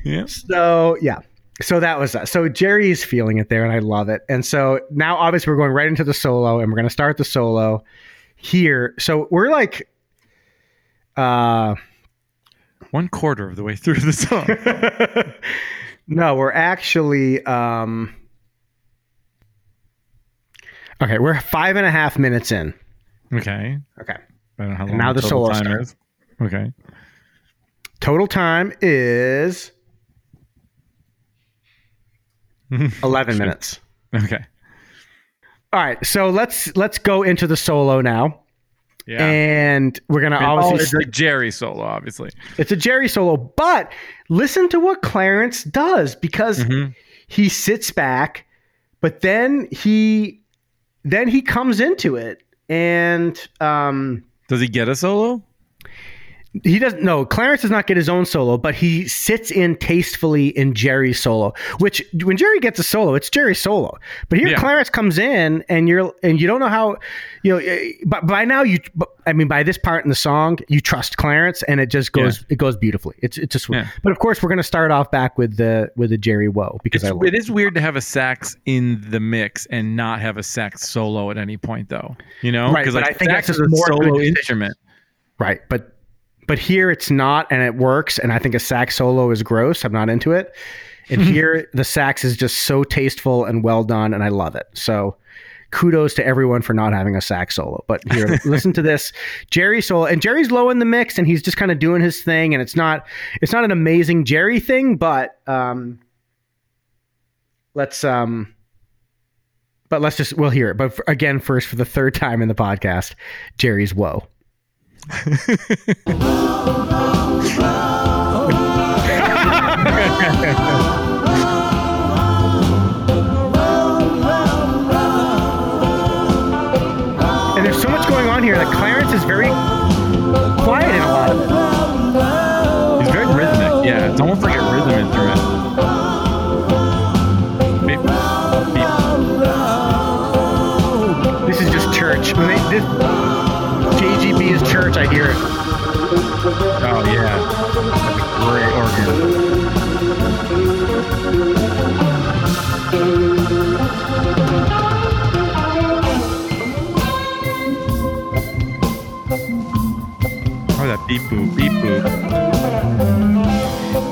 Yep. so yeah, so that was that. So Jerry's feeling it there, and I love it. And so now, obviously, we're going right into the solo, and we're going to start the solo here. So we're like, uh, One quarter of the way through the song. [laughs] no, we're actually, um, okay, we're five and a half minutes in. okay. Okay, I don't know how And long now the total solo time starts. is. Okay. total time is eleven [laughs] minutes. Okay. All right, so let's let's go into the solo now. Yeah. and we're gonna And- oh, obviously it's a Jerry solo, obviously. it's a Jerry solo, but listen to what Clarence does because Mhm. he sits back, but then he then he comes into it, and um, Does he get a solo? He doesn't no clarence does not get his own solo but he sits in tastefully in jerry's solo which when jerry gets a solo it's jerry's solo but here Yeah. clarence comes in and you're and you don't know how you know eh, but by now you i mean by this part in the song you trust clarence and it just goes it goes beautifully it's it's just Yeah. but of course we're going to start off back with the with the jerry woe because It's, it is weird to have a sax in the mix and not have a sax solo at any point, though. You know, Right, but I think sax that's is a more solo instrument. Right, but but here it's not, and it works. And I think a sax solo is gross. I'm not into it. And [laughs] here the sax is just so tasteful and well done, and I love it. So kudos to everyone for not having a sax solo. But here, [laughs] listen to this Jerry solo, and Jerry's low in the mix, and he's just kind of doing his thing. And it's not it's not an amazing Jerry thing, but um, let's um. But let's just we'll hear it. But for, again, first for the third time in the podcast, Jerry's whoa. And there's so much going on here that Clarence is very quiet in a lot of it. He's very rhythmic. Yeah, it's almost like a rhythm instrument. Beep, beep. This is just church. When they, this, church. I hear it. Oh yeah, That's a great organ. Oh, that beep boop, beep boop.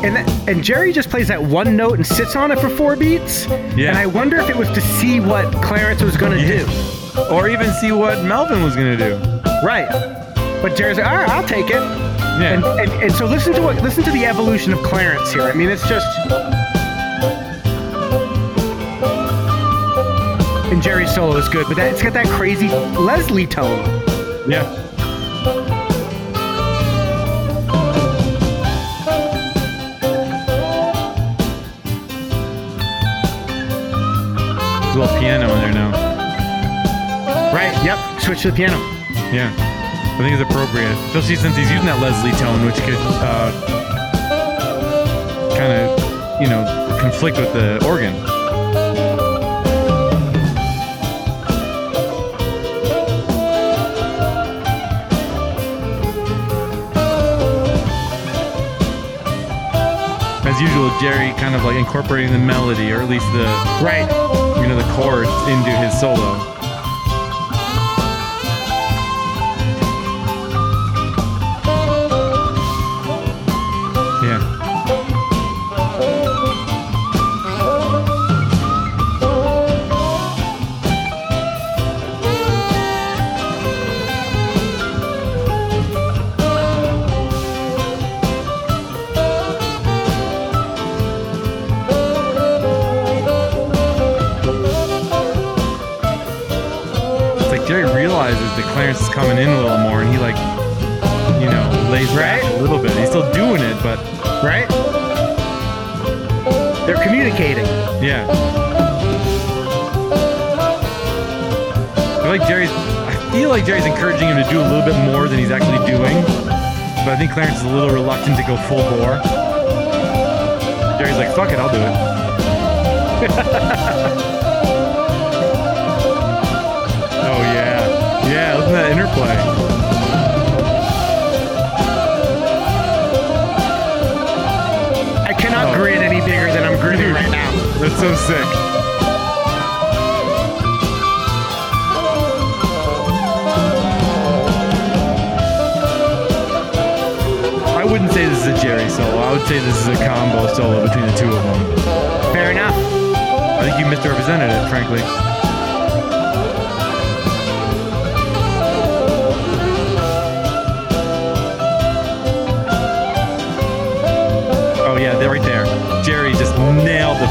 And that, and Jerry just plays that one note and sits on it for four beats. Yeah. And I wonder if it was to see what Clarence was going to Yeah. do. Or even see what Melvin was gonna do. Right. But Jerry's like, all right, I'll take it. Yeah. And, and and so listen to what listen to the evolution of Clarence here. I mean, it's just. And Jerry's solo is good, but that, it's got that crazy Leslie tone. yeah. There's a little piano in there now. Right. Yep. Switch to the piano. Yeah, I think it's appropriate, especially since he's using that Leslie tone, which could uh, kind of, you know, conflict with the organ. As usual, Jerry kind of like incorporating the melody, or at least the Right. you know the chords into his solo. Clarence is coming in a little more, and he like, you know, lays back Right. a little bit. He's still doing it, but Right. They're communicating. yeah. I like Jerry's. I feel like Jerry's encouraging him to do a little bit more than he's actually doing, but I think Clarence is a little reluctant to go full bore. Jerry's like, "Fuck it, I'll do it." [laughs] That's so sick. I wouldn't say this is a Jerry solo. I would say this is a combo solo between the two of them. Fair enough. I think you misrepresented it, frankly.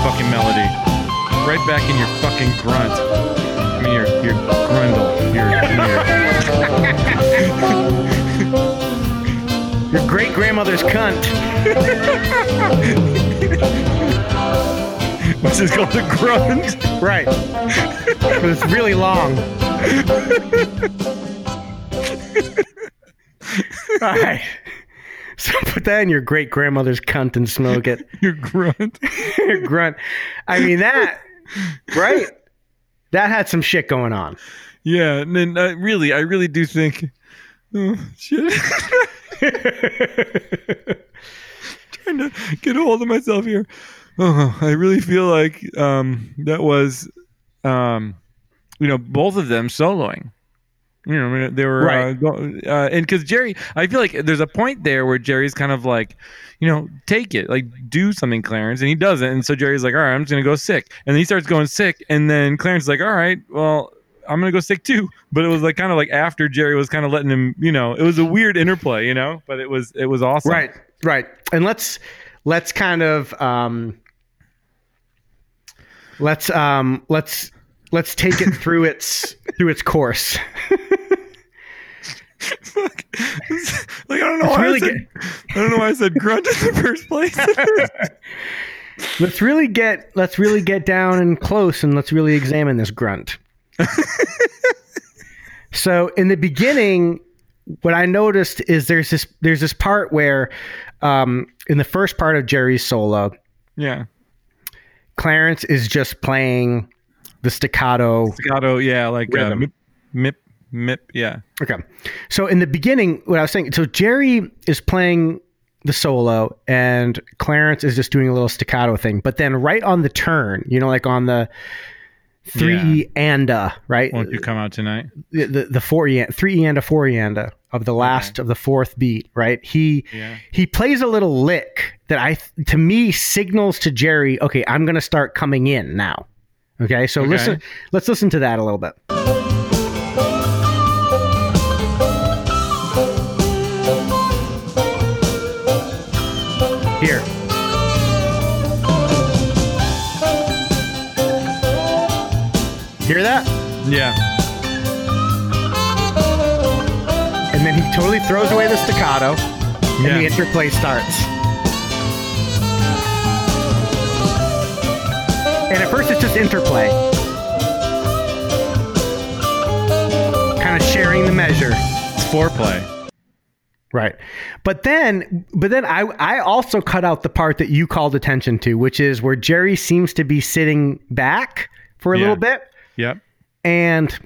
Fucking melody. Right back in your fucking grunt. I mean your your grundle. Your, [laughs] your Your great grandmother's cunt. what's [laughs] this called? The grunt? Right. but it's really long. All right. So put that in your great grandmother's cunt and smoke it. Your grunt. [laughs] Grunt. I mean that, right? That had some shit going on. Yeah, and then uh, really, I really do think. Oh, shit. [laughs] Trying to get a hold of myself here. Oh, I really feel like um, that was, um, you know, both of them soloing. You know, I mean, they were Right. uh, go- uh, and because Jerry, I feel like there's a point there where Jerry's kind of like, you know, take it, like do something, Clarence, and he doesn't, and so Jerry's like, all right, I'm just gonna go sick, and then he starts going sick, and then Clarence is like, all right, well, I'm gonna go sick too, but it was like kind of like after Jerry was kind of letting him, you know, it was a weird interplay, you know, but it was it was awesome, Right, right. And let's let's kind of um, let's um, let's let's take it through [laughs] its through its course. like I don't know It's why really I, said, I don't know why I said grunt in the first place. [laughs] Let's really get let's really get down and close and let's really examine this grunt. so in the beginning, what I noticed is there's this there's this part where um, in the first part of Jerry's solo, yeah, Clarence is just playing the staccato staccato, yeah, like uh, Rhythm. mip, mip, mip, yeah, Okay. So in the beginning, what I was saying, so Jerry is playing the solo and Clarence is just doing a little staccato thing. But then right on the turn, you know, like on the three anda, right? won't you come out tonight? The, the, the four e- three anda, four anda of the last of the fourth beat, right? He Yeah. he plays a little lick that I to me signals to Jerry, okay, I'm gonna start coming in now. Okay, so Okay. listen let's listen to that a little bit. Here. Hear that? Yeah, And then he totally throws away the staccato and Yeah. the interplay starts. And at first it's just interplay. Kind of sharing the measure. it's foreplay. Right. But then but then I I also cut out the part that you called attention to, which is where Jerry seems to be sitting back for a Yeah. little bit. Yep. And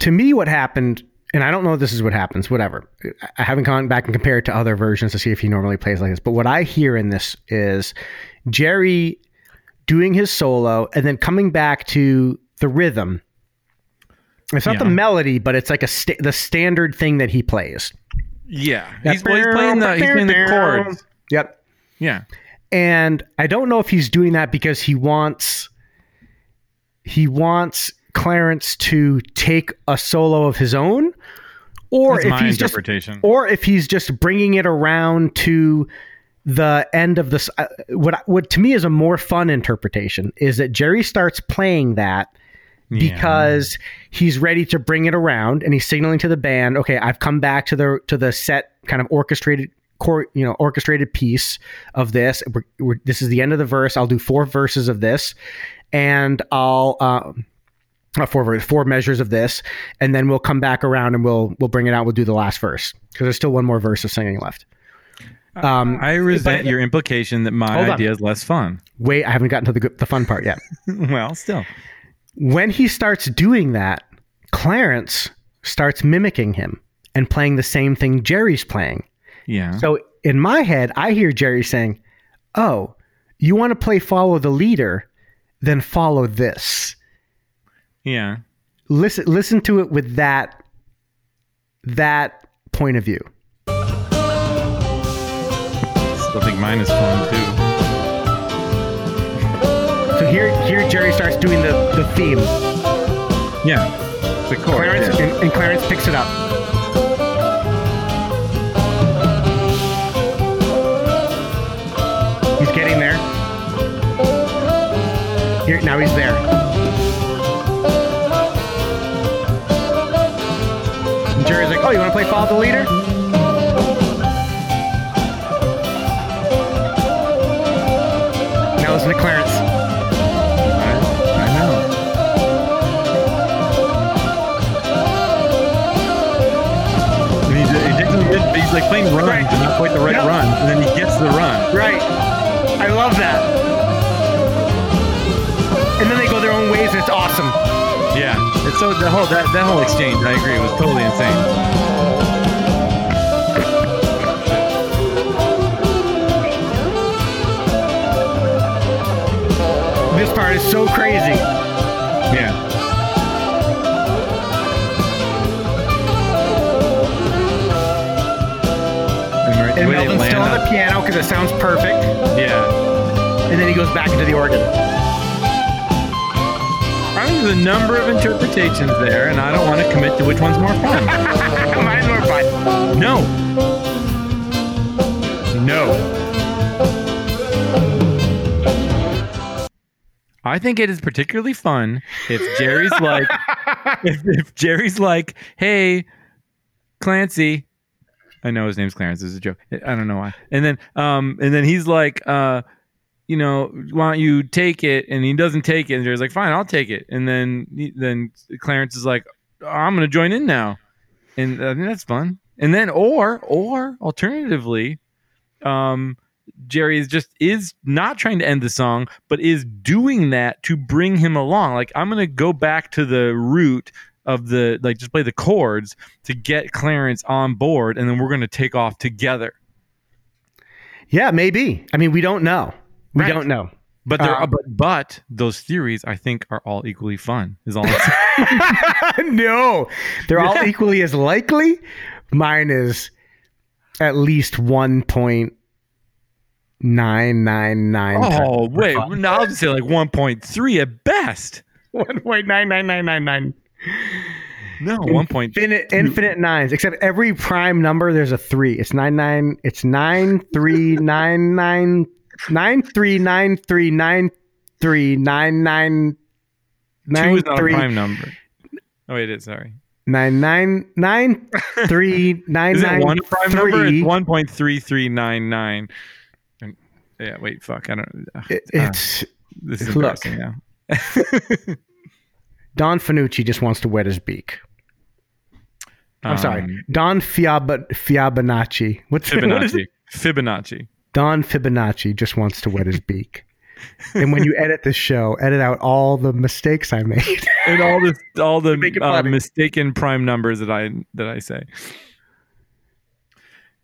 to me, what happened, and I don't know if this is what happens, whatever. I haven't gone back and compared to other versions to see if he normally plays like this. But what I hear in this is Jerry doing his solo and then coming back to the rhythm. It's not the melody, but it's like a sta- the standard thing that he plays. Yeah, he's, well, he's playing the he's playing the chords. Yep. Yeah, And I don't know if he's doing that because he wants he wants Clarence to take a solo of his own or that's if he's just or if he's just bringing it around to the end of this uh, what what to me is a more fun interpretation is that Jerry starts playing that Yeah. because he's ready to bring it around and he's signaling to the band okay i've come back to the to the set kind of orchestrated core you know orchestrated piece of this. We're, we're, this is the end of the verse. I'll do four verses of this and i'll um four four measures of this and then we'll come back around and we'll we'll bring it out. We'll do the last verse because there's still one more verse of singing left um I resent but- your implication that my idea is less fun. wait i haven't gotten to the the fun part yet [laughs] well, still. when he starts doing that, Clarence starts mimicking him and playing the same thing Jerry's playing. Yeah. So in my head, I hear Jerry saying, Oh, you want to play follow the leader? Then follow this. yeah. Listen listen to it with that that point of view. Still think mine is fun too. So here here Jerry starts doing the, the theme. Yeah. The chord. Clarence yeah. and, and Clarence picks it up. He's getting there. Here now he's there. And Jerry's like, "Oh, you want to play follow the leader?" Listen to Clarence. I, I know. And he, did- he takes a like playing runs Right. and not quite the right Yeah. run, and then he gets the run. Right. I love that. And then they go their own ways, and it's awesome. Yeah, it's so the whole that that whole exchange. I agree, was totally insane. Part is so crazy. Yeah. And, right, And the Melvin's still on the piano because it sounds perfect. yeah. And then he goes back into the organ. I think there's a number of interpretations there, and I don't want to commit to which one's more fun. [laughs] Mine's more fun. No. No. I think it is particularly fun if Jerry's like, [laughs] if, if Jerry's like, hey, Clancy. I know his name's Clarence. It's a joke. I don't know why. And then, um, and then he's like, uh, you know, why don't you take it? And he doesn't take it. And Jerry's like, fine, I'll take it. And then, then Clarence is like, "Oh, I'm gonna join in now, and I think that's fun. And then, or, or alternatively, um, Jerry is just is not trying to end the song, but is doing that to bring him along. Like I'm gonna go back to the root of the like just play the chords to get Clarence on board, and then we're gonna take off together. Yeah, maybe. I mean, we don't know. We Right. don't know. But there, Um, but but those theories I think are all equally fun. Is all. I'm saying. [laughs] no, they're all [laughs] equally as likely. Mine is at least one point nine nine nine. oh wait, now I'll just say like 1.3 at best. [laughs] one point nine nine nine nine nine. No, 1.3. Infinite, infinite nines. Except every prime number, there's a three. It's nine nine. It's nine three [laughs] nine nine nine three nine three nine three nine nine Two nine is not a three prime number. Oh, wait, it is. Sorry. nine nine nine three nine [laughs] Is it nine one prime number? three. It's one point three three nine nine. Yeah, wait, fuck. I don't. Uh, It- it's this is look. embarrassing now. [laughs] [laughs] Don Fanucci just wants to wet his beak. I'm sorry, Um, Don Fiab- Fibonacci. What's what is it? Fibonacci. Fibonacci. Don Fibonacci just wants to wet his beak. [laughs] and when you edit this show, edit out all the mistakes I made. And all the all the uh, mistaken prime numbers that I that I say.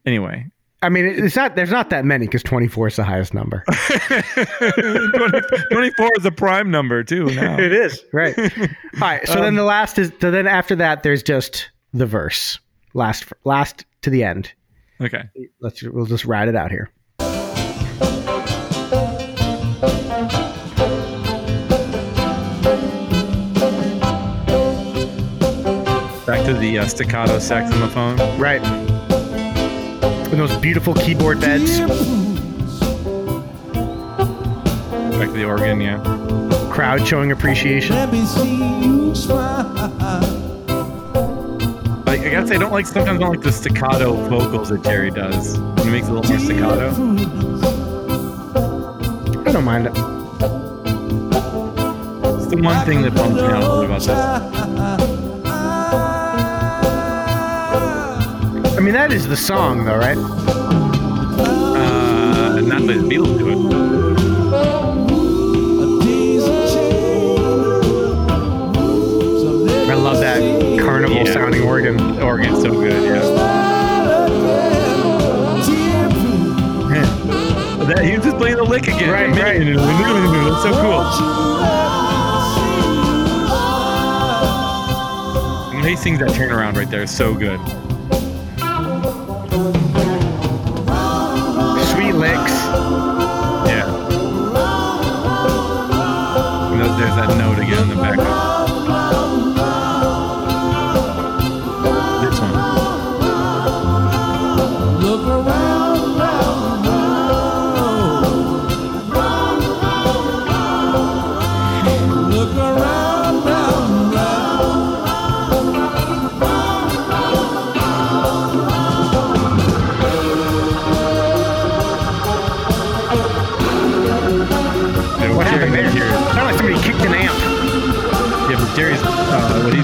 Anyway, I mean, it's not. There's not that many because 24 is the highest number. [laughs] 20 24 is a prime number too. Now. [laughs] it is right. All right. So then Um, the last is. So then after that, there's just the verse. Last, last to the end. Okay. Let's. We'll just ride it out here. Back to the uh, staccato saxophone. Right. And those beautiful keyboard beds. Back to the organ. Yeah. Crowd showing appreciation. Let me see you smile. Like, I gotta say, I don't like sometimes I don't like the staccato vocals that Jerry does. He makes it a little more staccato. I don't mind it. It's the one thing that bums me out a little bit about this. Mean, that is the song, though, right? Uh, not the Beatles do it. I love that carnival Yeah. sounding organ. The organ's so good. Yeah. That, he was just playing the lick again. Right, right. That's so cool. And he sings that turnaround right there. So good. There's that note again in the back.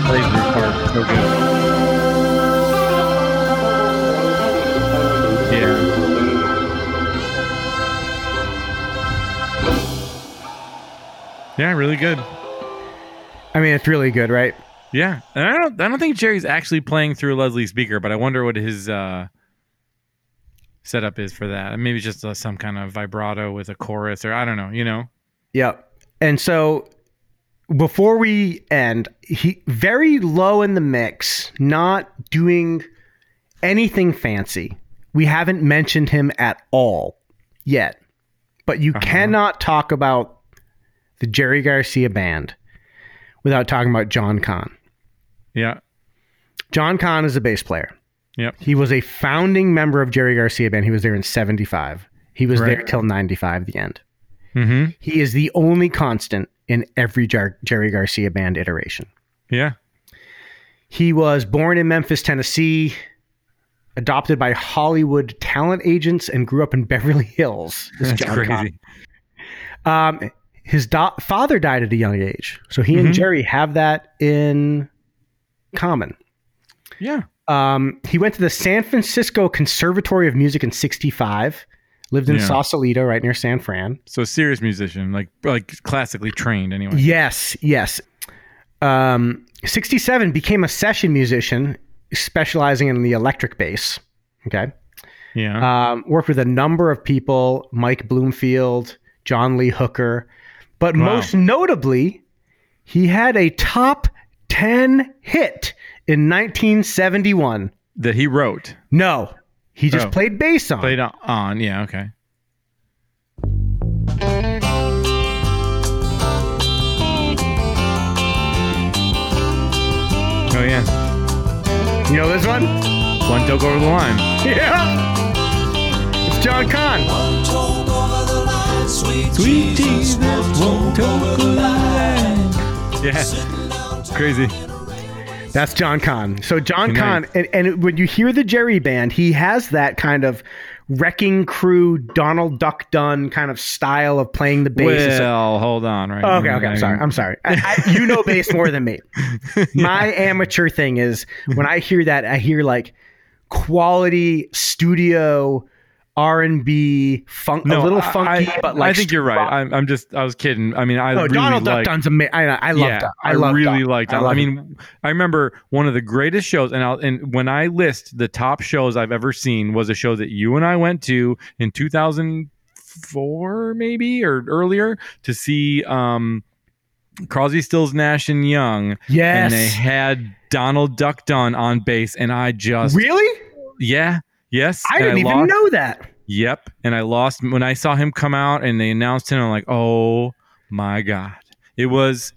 part so good. Yeah. Yeah, really good. I mean, it's really good, right? Yeah, and I don't, I don't think Jerry's actually playing through Leslie Speaker, but I wonder what his uh, setup is for that. Maybe just uh, some kind of vibrato with a chorus, or I don't know, you know? Yeah, and so before we end, he very low in the mix, not doing anything fancy. We haven't mentioned him at all yet. But you cannot talk about the Jerry Garcia band without talking about John Kahn. Yeah. John Kahn is a bass player. Yep. He was a founding member of Jerry Garcia band. He was there in 75. He was there till 95 the end. Mm-hmm. He is the only constant in every Jar- Jerry Garcia band iteration. Yeah. He was born in Memphis, Tennessee, adopted by Hollywood talent agents, and grew up in Beverly Hills. This That's John crazy. Um, his do- father died at a young age, so he Mhm. and Jerry have that in common. Yeah. Um, he went to the San Francisco Conservatory of Music in '65. Lived in Yeah. Sausalito, right near San Fran. So serious musician, like like classically trained anyway. Yes, yes. Um, 67 became a session musician, specializing in the electric bass. Okay. Yeah. Um, worked with a number of people, Mike Bloomfield, John Lee Hooker, but Wow. most notably, he had a top 10 hit in 1971. that he wrote. No, he just Oh. played bass on. Played on. Yeah. Okay. Oh yeah. You know this one? One toke over the line. Yeah. It's John Kahn. One toke over the line, sweet, Sweet Jesus, Jesus, one toke over the line. Yeah. Crazy. That's John Kahn. So John Kahn, and, and when you hear the Jerry Band, he has that kind of wrecking crew, Donald Duck Dunn kind of style of playing the bass. Well, hold on. Right. okay, okay, I'm sorry. I'm sorry. I, I, you know bass more than me. [laughs] My amateur thing is when I hear that, I hear like quality studio R and B funk, a little I- funky, I, but like I think you're right. I'm, I'm just. I was kidding. I mean, I No, really Donald Duck. Dunn's amazing. I, I love yeah, Duck. I, love really Duck. liked. I I, I him. mean, I remember one of the greatest shows, and I'll, and when I list the top shows I've ever seen was a show that you and I went to in 2004, maybe or earlier, to see um, Crosby, Stills, Nash and Young, yes. and they had Donald Duck Dunn on bass, and I just really? yeah. Yes, I didn't even lost- know that. Yep. And I lost when I saw him come out and they announced him. I'm like, oh my god, it was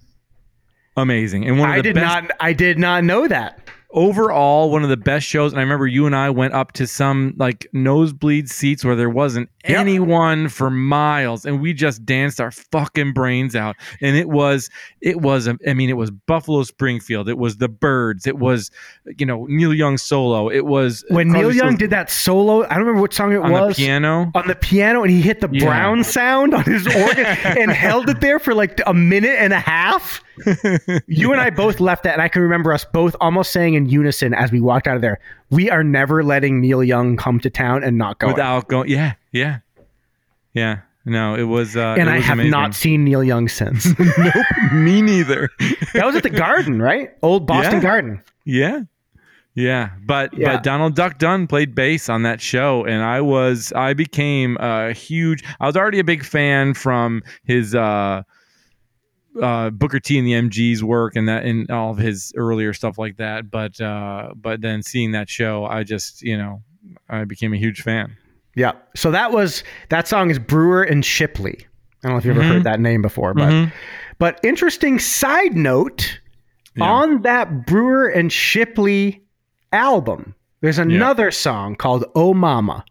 amazing. And one of I the did best not. I did not know that. Overall, one of the best shows. And I remember you and I went up to some like nosebleed seats where there wasn't Yep. anyone for miles, and we just danced our fucking brains out. And it was, it was. Um, I mean, it was Buffalo Springfield. It was the Byrds. It was, you know, Neil Young solo. It was When Crosby, Neil Young did that solo, I don't remember what song it on was. the piano. on the piano and he hit the Yeah. brown sound on his organ [laughs] and held it there for like a minute and a half. You and I both left that, and I can remember us both almost saying in unison as we walked out of there, "We are never letting Neil Young come to town and not go." without going. Yeah, yeah, yeah. No, it was. Uh, and it I was have amazing. not seen Neil Young since. [laughs] Nope, me neither. that was at the Garden, right? Old Boston Yeah. Garden. yeah, yeah. But Yeah. but Donald Duck Dunn played bass on that show, and I was I became a huge. I was already a big fan from his. uh uh, Booker T and the MG's work and that and all of his earlier stuff like that, but uh, but then seeing that show, I just you know I became a huge fan. Yeah. So that was that song is Brewer and Shipley. I don't know if you've ever Mhm. heard that name before, but Mhm. but interesting side note Yeah. on that Brewer and Shipley album, there's another song called Oh Mama.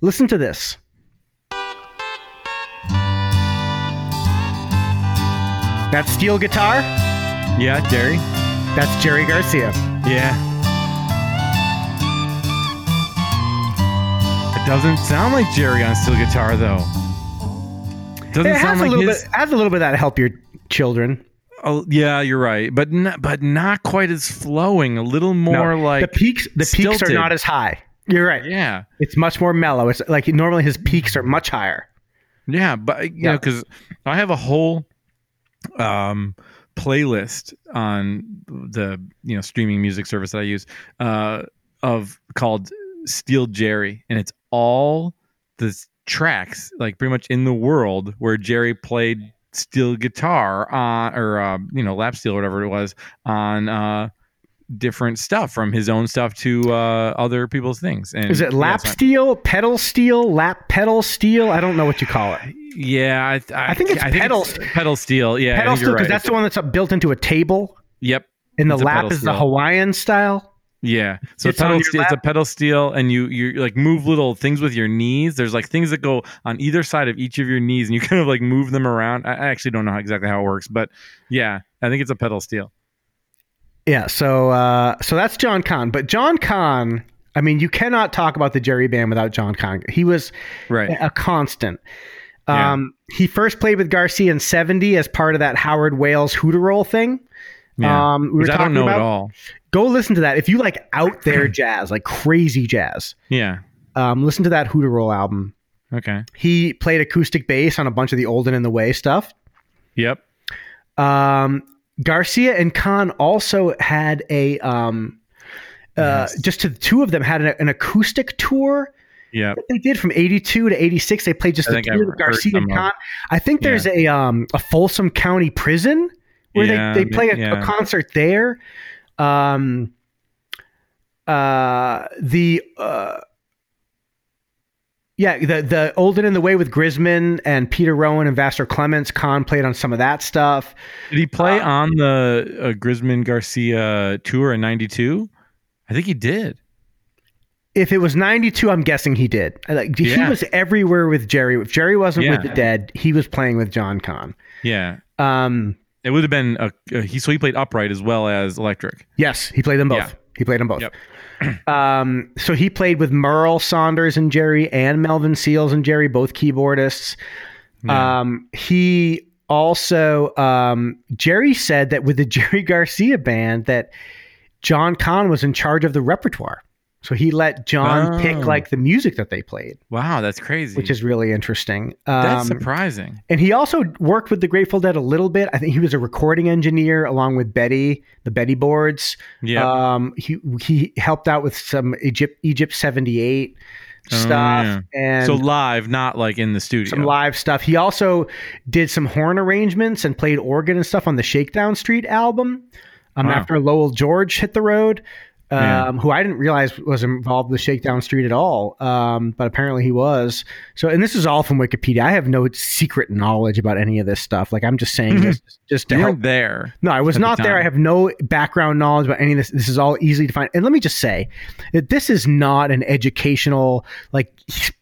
Listen to this. That steel guitar, Yeah, Jerry. that's Jerry Garcia. Yeah. It doesn't sound like Jerry on steel guitar though. Doesn't It has sound a little his. bit has a little bit of that help your children. Oh, yeah, you're right, but not, but not quite as flowing. A little more No, like the peaks the peaks are not as high. You're right. yeah, It's much more mellow. It's like normally his peaks are much higher. yeah, but you Yeah. know, because I have a whole um, playlist on the you know streaming music service that I use uh, of called Steel Jerry, and it's all the tracks like pretty much in the world where Jerry played steel guitar on or uh, you know lap steel or whatever it was on uh, different stuff from his own stuff to uh, other people's things. And Is it yeah, lap it's not- steel, pedal steel, lap pedal steel? I don't know what you call it. Yeah, I, I, I think it's pedal- pedal steel. Yeah, pedal steel because right. that's the one that's built into a table, Yep. and the lap is the. Hawaiian style. Yeah. So It's it's, pedal steel, it's a pedal steel, and you you like move little things with your knees. There's like things that go on either side of each of your knees, and you [laughs] kind of like move them around. I I actually don't know how, exactly how it works, but yeah, I think it's a pedal steel. Yeah, so uh, so that's John Kahn. But John Kahn, I mean, you cannot talk about the Jerry Band without John Kahn. He was Right. a constant. Yeah. Um, He first played with Garcia in '70 as part of that Howard Wales Hooteroll thing. Yeah. Um, we were talking don't know about. at all. Go listen to that if you like out there [clears throat] jazz, like crazy jazz. Yeah. Um, listen to that Hooteroll album. Okay. He played acoustic bass on a bunch of the Old and in the Way stuff. Yep. Um, Garcia and Kahn also had a um, uh, Yes. just to the two of them had an, an acoustic tour Yeah, they did from 82 to 86 they played just I the two of Garcia and Kahn. I think there's a um a Folsom County prison where Yeah, they, they play a, yeah. a concert there. Um uh the uh yeah, the the Old and in the Way with Grisman and Peter Rowan and Vassar Clements. Kahn played on some of that stuff. Did he play Uh, on the uh, Grisman Garcia tour in '92? I think he did. If it was 92, I'm guessing he did. I Like he Yeah. was everywhere with Jerry. If Jerry wasn't with the Dead, he was playing with John Kahn. Yeah. Um, It would have been a, a he. So he played upright as well as electric. yes, he played them both. Yeah. He played them both. Yep. [clears throat] Um, so he played with Merl Saunders and Jerry and Melvin Seals and Jerry, both keyboardists. Yeah. Um, he also um, Jerry said that with the [laughs] Jerry Garcia band that John Kahn was in charge of the repertoire. So he let John Oh. pick like the music that they played, wow, that's crazy. which is really interesting. Um, that's surprising. and he also worked with the Grateful Dead a little bit. I think he was a recording engineer along with Betty, the Betty boards. Yeah. Um, he he helped out with some Egypt Egypt seventy eight Oh, stuff yeah. and so live, not like in the studio. some live stuff. He also did some horn arrangements and played organ and stuff on the Shakedown Street album. Um, Wow. after Lowell George hit the road. Um, Yeah. who I didn't realize was involved with Shakedown Street at all, um, but apparently he was. So, and this is all from Wikipedia. I have no secret knowledge about any of this stuff. Like I'm just saying this just to you help there. no, I was at the not there. I have no background knowledge about any of this. This is all easily to find. And let me just say that this is not an educational, like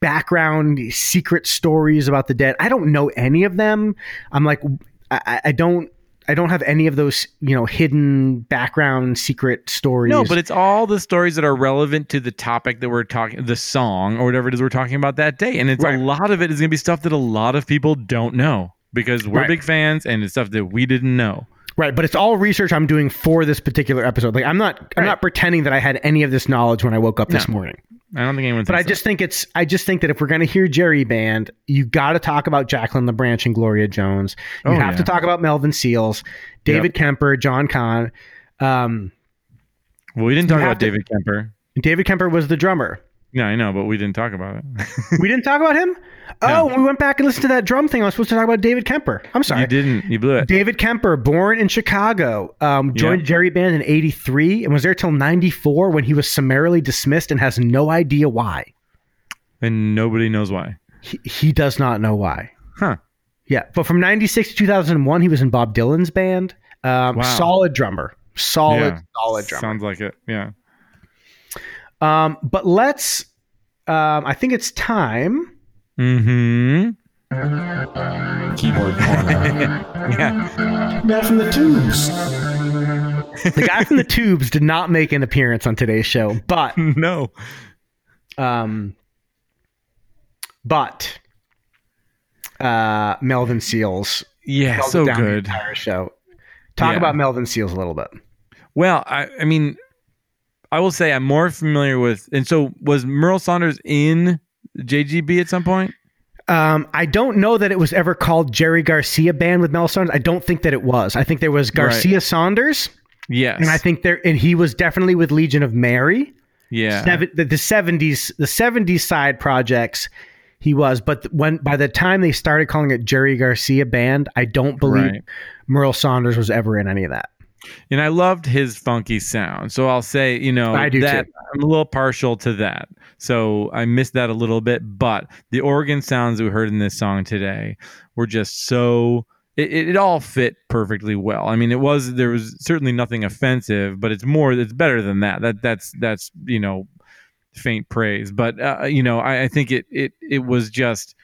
background secret stories about the dead. I don't know any of them. I'm like, I- I don't. I don't have any of those, you know, hidden background secret stories. No, but it's all the stories that are relevant to the topic that we're talking, the song or whatever it is we're talking about that day. And it's Right. a lot of it is going to be stuff that a lot of people don't know because we're Right. big fans and it's stuff that we didn't know. right. But it's all research I'm doing for this particular episode. Like I'm not. I'm Right. not pretending that I had any of this knowledge when I woke up this morning. I don't think anyone. But I just think it's I just think that if we're going to hear Jerry Band, you got to talk about Jacqueline LaBranch and Gloria Jones. You Oh, have yeah. to talk about Melvin Seals, David Kemper, John Kahn. Um, well, we didn't talk about to- David Kemper. David Kemper was the drummer. Yeah, I know, but we didn't talk about it. We didn't talk about him. [laughs] No. Oh, we went back and listened to that drum thing. I was supposed to talk about David Kemper. I'm sorry. you didn't. You blew it. David Kemper, born in Chicago, um, joined Yeah. Jerry Band in '83 and was there till '94 when he was summarily dismissed and has no idea why. And nobody knows why. He, he does not know why. Huh. Yeah, but from '96 to 2001, he was in Bob Dylan's band. Um, Wow. Solid drummer, solid, Yeah. solid drummer. Sounds like it. Yeah. Um, but let's. Um, I think it's time. Mm-hmm. Keyboard corner. [laughs] Yeah. Man from the tubes. The guy from the Tubes did not make an appearance on today's show, but [laughs] no. um, but uh, Melvin Seals Yeah. So down the good. entire show. Talk Yeah. about Melvin Seals a little bit. Well, I, I mean, I will say I'm more familiar with. And so, was Merl Saunders in JGB at some point? Um, I don't know that it was ever called Jerry Garcia Band with Mel Saunders. I don't think that it was. I think there was Garcia Saunders, Yes. and I think there, and he was definitely with Legion of Mary. yeah. Seven, the, the 70s, the 70s side projects. He was, but when by the time they started calling it Jerry Garcia Band, I don't believe Right. Merle Saunders was ever in any of that. And I loved his funky sound. So I'll say, you know, I do that too. I'm a little partial to that. So I missed that a little bit, but the organ sounds that we heard in this song today were just so it, it, all fit perfectly well. I mean, it was there was certainly nothing offensive, but it's more it's better than that. That that's that's you know faint praise, but uh, you know I, I think it it it was just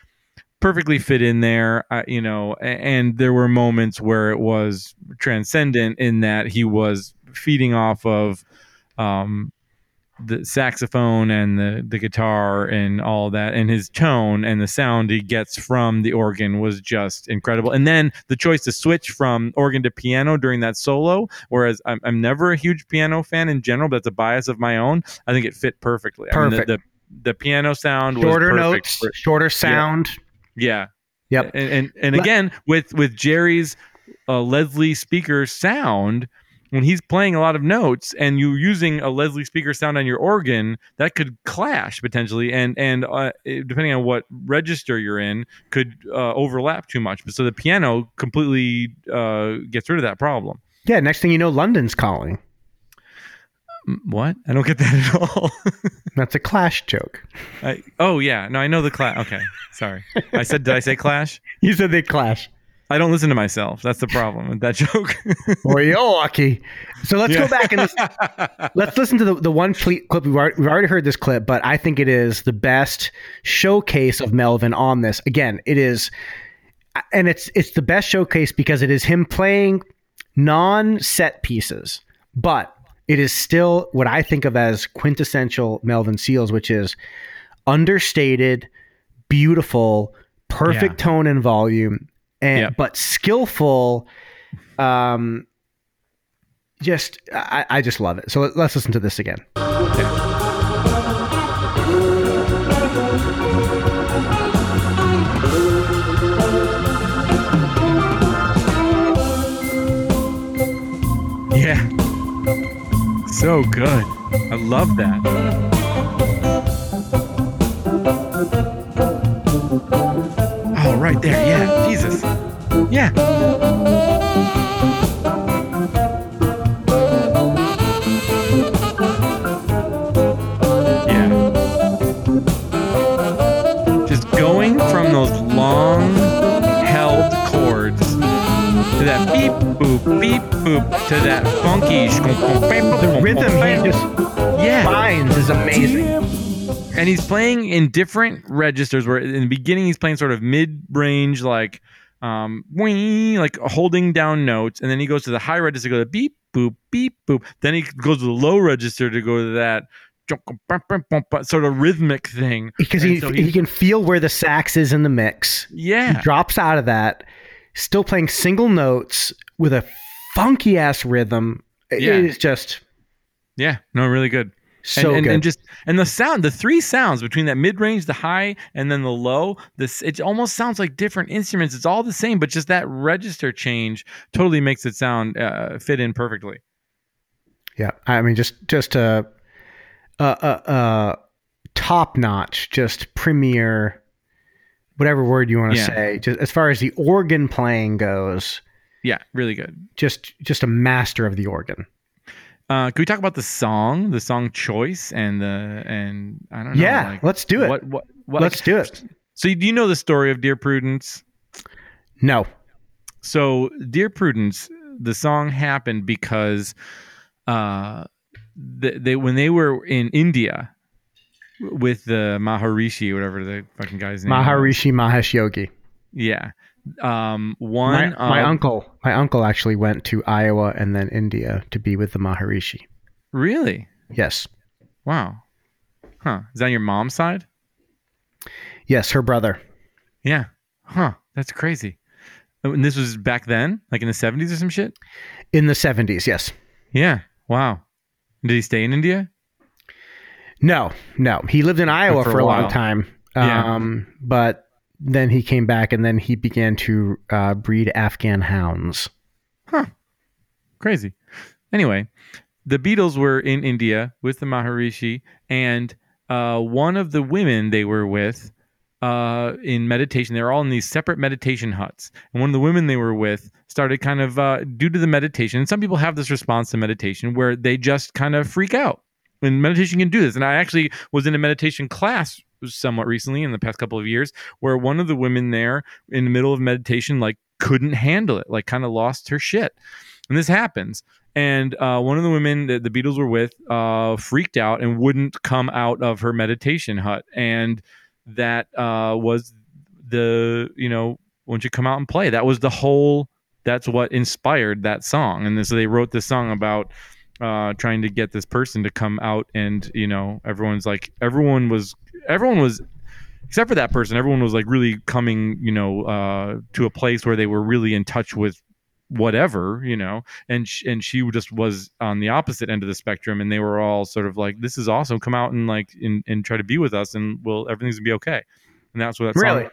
perfectly fit in there uh, you know and there were moments where it was transcendent in that he was feeding off of um the saxophone and the the guitar and all that and his tone and the sound he gets from the organ was just incredible and then the choice to switch from organ to piano during that solo whereas i'm, I'm never a huge piano fan in general but that's a bias of my own i think it fit perfectly I mean, the- Perfect. the, the, piano sound Shorter was perfect notes, for- shorter sound. yeah. Yep. And and, and again with with Jerry's uh, Leslie speaker sound when he's playing a lot of notes and you're using a Leslie speaker sound on your organ that could clash potentially and and uh, depending on what register you're in could uh, overlap too much. So the piano completely uh, gets rid of that problem. Yeah. Next thing you know, London's calling. What? I don't get that at all. [laughs] That's a Clash joke. I, oh yeah, no, I know the clash. Okay, sorry. I said, did I say clash? [laughs] You said they clash. I don't listen to myself. That's the problem with that joke. [laughs] Well, you're lucky. So let's go back and listen, let's listen to the, the one clip. We've already, we've already heard this clip, but I think it is the best showcase of Melvin on this. Again, it is, and it's it's the best showcase because it is him playing non set pieces, but it is still what I think of as quintessential Melvin Seals, which is understated, beautiful, perfect tone and volume, and Yep. but skillful. Um, just I, I just love it. So let, let's listen to this again. Yeah. So good. I love that. Oh, right there. Yeah. Jesus. Yeah. Yeah. Just going from those long to that beep boop beep boop. To that funky The rhythm he just yeah. finds is amazing. and he's playing in different registers where in the beginning he's playing sort of mid-range like um wing like holding down notes. And then he goes to the high register to go to beep boop beep boop. Then he goes to the low register to go to that [laughs] sort of rhythmic thing. Because he, so he can feel where the sax is in the mix. yeah. He drops out of that, still playing single notes with a funky ass rhythm. It Yeah. is just yeah no really good so and, and, good. and just and the sound the three sounds between that mid-range the high and then the low this it almost sounds like different instruments it's all the same but just that register change totally makes it sound uh, fit in perfectly yeah, I mean, just just a, a, a, a top notch, just premier, whatever word you want to Yeah. say. Just as far as the organ playing goes, yeah really good just just a master of the organ. uh can we talk about the song the song choice and the and i don't know yeah, like, let's do it. what what, what let's do it. so do you know the story of dear prudence No, So, Dear Prudence, the song happened because uh, they, they when they were in India with the Maharishi, whatever the fucking guy's name. was. Maharishi Mahesh Yogi. Yeah. Um, My, one. my of- uncle, my uncle actually went to Iowa and then India to be with the Maharishi. Really? Yes, Wow. Huh. Is that on your mom's side? yes, her brother. Yeah. Huh. That's crazy. Oh, And this was back then, like in the seventies or some shit. In the 70s, yes. Yeah. Wow. Did he stay in India? No, no. He lived in Iowa for for, a a long time. Yeah. Um, but then he came back, and then he began to uh, breed Afghan hounds. Huh. Crazy. Anyway, the Beatles were in India with the Maharishi, and uh, one of the women they were with uh, in meditation, they were all in these separate meditation huts. And one of the women they were with started kind of, uh, due to the meditation, and some people have this response to meditation where they just kind of freak out. And meditation can do this. And I actually was in a meditation class somewhat recently in the past couple of years where one of the women there in the middle of meditation, like, couldn't handle it, like, kind of lost her shit. And this happens and uh, one of the women that the Beatles were with uh, freaked out and wouldn't come out of her meditation hut, and that uh, was the you know when you come out and play. That was the whole. That's what inspired that song, and so they wrote this song about uh, trying to get this person to come out, and you know everyone's like everyone was everyone was except for that person everyone was like really coming you know uh, to a place where they were really in touch with whatever you know and sh- and she just was on the opposite end of the spectrum and they were all sort of like this is awesome. Come out and like and, and try to be with us and we'll everything's gonna be okay. And that's what that song-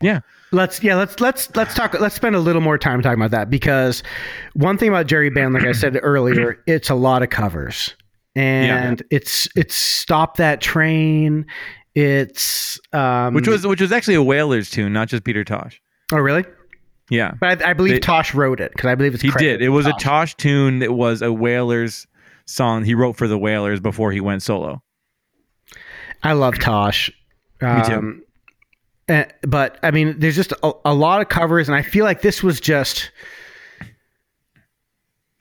Yeah Let's yeah let's let's let's talk let's spend a little more time talking about that because one thing about Jerry Band, like I said earlier, [clears throat] it's a lot of covers and it's it's stop that train. It's um, which was which was actually a Wailers tune not just peter tosh oh really? yeah But I, I believe They- Tosh wrote it because I believe it's he did it was a Tosh. tosh tune that was a Wailers song he wrote for the Wailers before he went solo I love Tosh. Me too. Eh, but I mean, there's just a, a lot of covers, and I feel like this was just.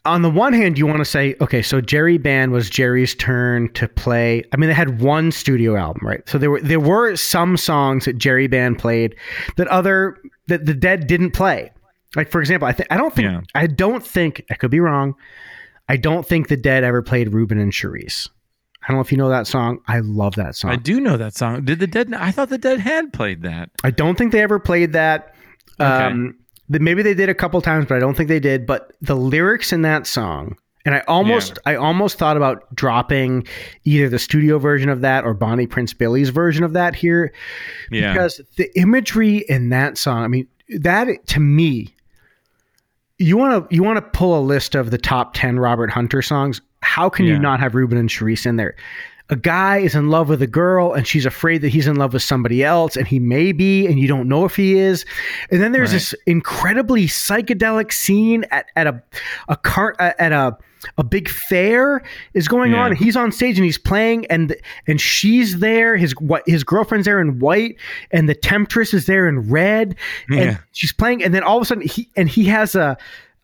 On the one hand, you want to say, okay, so Jerry Band was Jerry's turn to play. I mean, they had one studio album, right? So there were there were some songs that Jerry Band played that other that the Dead didn't play. Like for example, I think I don't think Yeah. I don't think I could be wrong. I don't think the Dead ever played Reuben and Cherise. I don't know if you know that song. I love that song. i do know that song did the dead i thought the dead had played that I don't think they ever played that. Um, maybe they did a couple times, but I don't think they did. But the lyrics in that song, and I almost, I almost thought about dropping either the studio version of that or Bonnie Prince Billy's version of that here, yeah because the imagery in that song. I mean, that to me, you want to you want to pull a list of the top ten Robert Hunter songs. How can you not have Reuben and Cherise in there? A guy is in love with a girl and she's afraid that he's in love with somebody else and he may be and you don't know if he is. And then there's Right. this incredibly psychedelic scene at, at a a car at a a big fair is going Yeah. on. He's on stage and he's playing and and she's there. His what his girlfriend's there in white and the temptress is there in red and she's playing and then all of a sudden he and he has a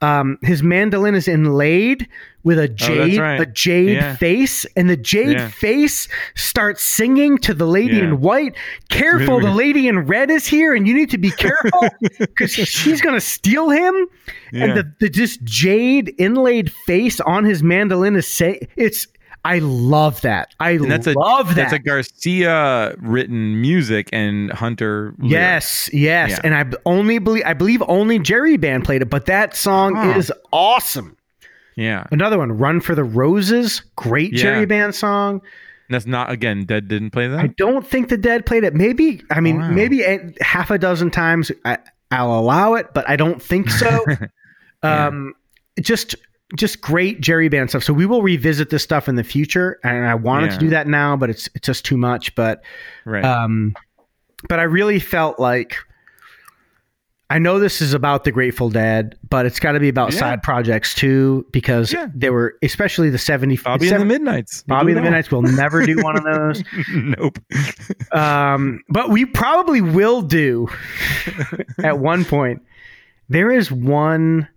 um, his mandolin is inlaid with a jade, right. a jade Yeah. face, and the jade Yeah. face starts singing to the lady Yeah. in white. Careful, Really the [laughs] lady in red is here, and you need to be careful [laughs] because she's gonna steal him. And the, the just jade inlaid face on his mandolin is say it's. I love that. I and that's a love that. that's a Garcia written music and Hunter. lyrics. Yes, yes, Yeah. and I only believe I believe only Jerry Band played it, but that song is awesome. yeah. Another one, "Run for the Roses," great Yeah. Jerry Band song. That's not again. Dead didn't play that. I don't think the Dead played it. Maybe I mean Wow. maybe a, half a dozen times. I, I'll allow it, but I don't think so. [laughs] Yeah. um, just just great Jerry Band stuff. So we will revisit this stuff in the future, and I wanted to do that now, but it's it's just too much. But right. um, but I really felt like I know this is about the Grateful Dead, but it's got to be about Yeah. side projects too, because Yeah. they were especially the seventy. Bobby and the Midnights. We'll Bobby and the Midnights will never do one of those. [laughs] nope. Um, but we probably will do [laughs] at one point. There is one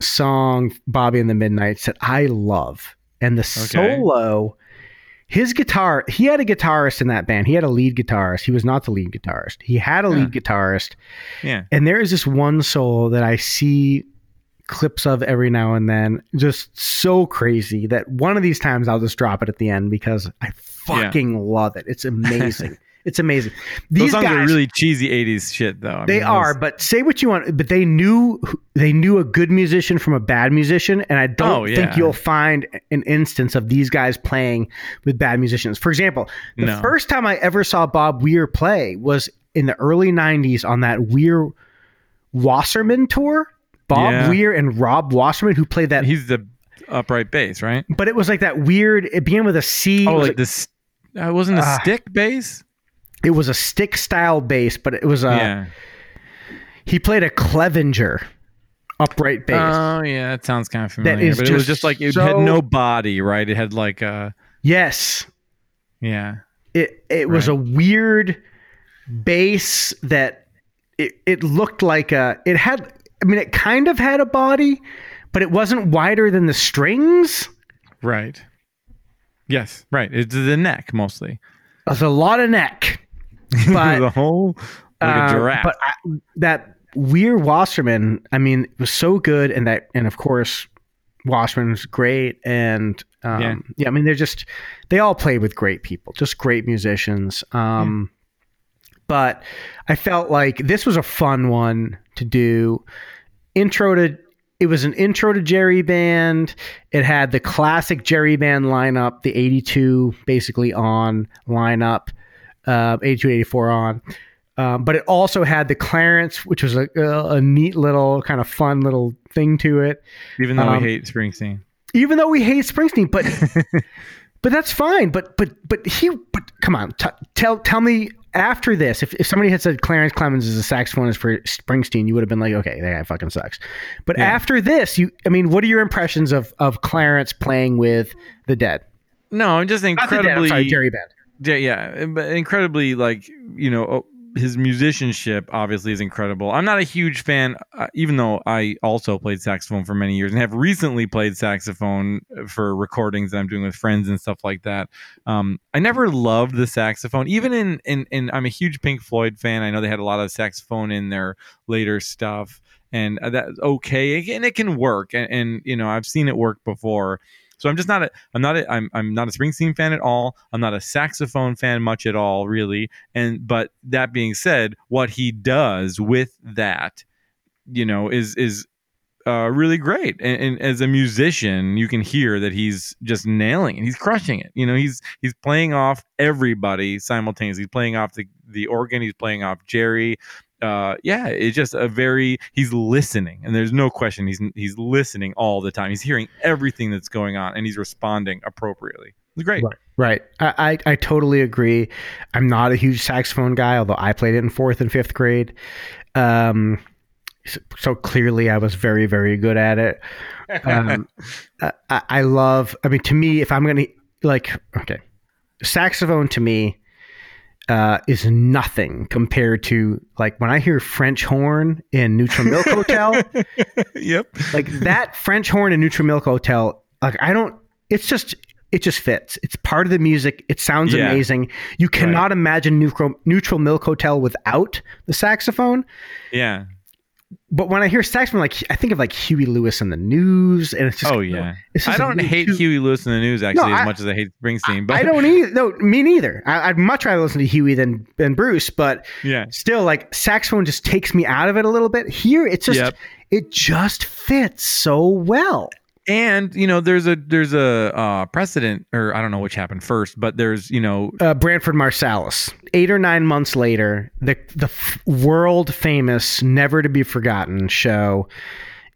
song, Bobby and the Midnights, that I love. And the solo, his guitar, he had a guitarist in that band. He had a lead guitarist. He was not the lead guitarist. He had a lead guitarist. Yeah. And there is this one solo that I see clips of every now and then, just so crazy that one of these times I'll just drop it at the end because I fucking love it. It's [laughs] amazing. It's amazing. Those These songs guys, are really cheesy '80s shit, though. I they mean, are, those- but say what you want. But they knew they knew a good musician from a bad musician, and I don't Oh, think you'll find an instance of these guys playing with bad musicians. For example, the No. first time I ever saw Bob Weir play was in the early '90s on that Weir Wasserman tour. Bob Yeah. Weir and Rob Wasserman, who played that, He's the upright bass, right? but it was like that weird. It began with a C. Oh, it, was like this. Uh, wasn't a Ah. stick bass. It was a stick style bass, but it was a. yeah. He played a Clevinger upright bass. Oh yeah, that sounds kind of familiar. is but it was just like it so- had no body, right? It had like a yes, yeah. it it was Right. a weird bass that it, it looked like a it had i mean it kind of had a body but it wasn't wider than the strings Right. Yes, right. It's the neck mostly. it was a lot of neck [laughs] but the whole like a uh, giraffe. but I, that Weir Wasserman, I mean, was so good, and that, and of course, Wasserman's great, and um, Yeah. yeah. I mean, they're just they all played with great people, just great musicians. Um, But I felt like this was a fun one to do. Intro to it was an intro to Jerry Band. It had the classic Jerry Band lineup, the 82 basically on lineup, uh, 82, 84 on. Um, but it also had the Clarence, which was a, a, neat little kind of fun little thing to it. Even though um, we hate Springsteen. Even though we hate Springsteen, but [laughs] but that's fine. But but but he but come on, t- tell tell me after this, if, if somebody had said Clarence Clemons is a saxophonist for Springsteen, you would have been like, okay, that guy fucking sucks. But Yeah. after this, you I mean, what are your impressions of of Clarence playing with the Dead? No, I'm just Not the Dead, I'm incredibly sorry, Jerry Band. Yeah, yeah, but incredibly like you know oh, his musicianship obviously is incredible. I'm not a huge fan, uh, even though I also played saxophone for many years and have recently played saxophone for recordings that I'm doing with friends and stuff like that. Um, I never loved the saxophone, even in, in in I'm a huge Pink Floyd fan. I know they had a lot of saxophone in their later stuff, and uh, that's okay, and it can work, and, and you know I've seen it work before. So I'm just not a I'm not a I'm I'm not a Springsteen fan at all. I'm not a saxophone fan much at all, really. And but that being said, what he does with that, you know, is is uh, really great. And, and as a musician, you can hear that he's just nailing it. He's crushing it. You know, he's he's playing off everybody simultaneously. He's playing off the the organ. He's playing off Jerry. Uh, yeah, it's just a very he's listening, and there's no question he's he's listening all the time. He's hearing everything that's going on, and he's responding appropriately. It's great. Right. Right. I, I, I totally agree. I'm not a huge saxophone guy, although I played it in fourth and fifth grade. Um, so, so clearly I was very, very good at it. Um, [laughs] I, I I love, I mean, to me, if I'm going to, like, okay, saxophone to me uh, is nothing compared to, like, when I hear French horn in Neutral Milk [laughs] Hotel, yep. like that French horn in Neutral Milk Hotel, like I don't. It's just it just fits. It's part of the music. It sounds Yeah. amazing. You cannot imagine Neutral Neutral Milk Hotel without the saxophone. Yeah. But when I hear saxophone, like I think of like Huey Lewis in the News, and it's just Oh yeah. It's I don't hate too- Huey Lewis in the news actually No, as I- much as I hate Springsteen. But I don't [laughs] either. No, me neither. I, I'd much rather listen to Huey than than Bruce, but Yeah. still, like saxophone just takes me out of it a little bit. Here, it's just Yep. it just fits so well. And you know, there's a there's a uh, precedent, or I don't know which happened first, but there's you know, uh, Branford Marsalis. Eight or nine months later, the the f- world famous, never to be forgotten show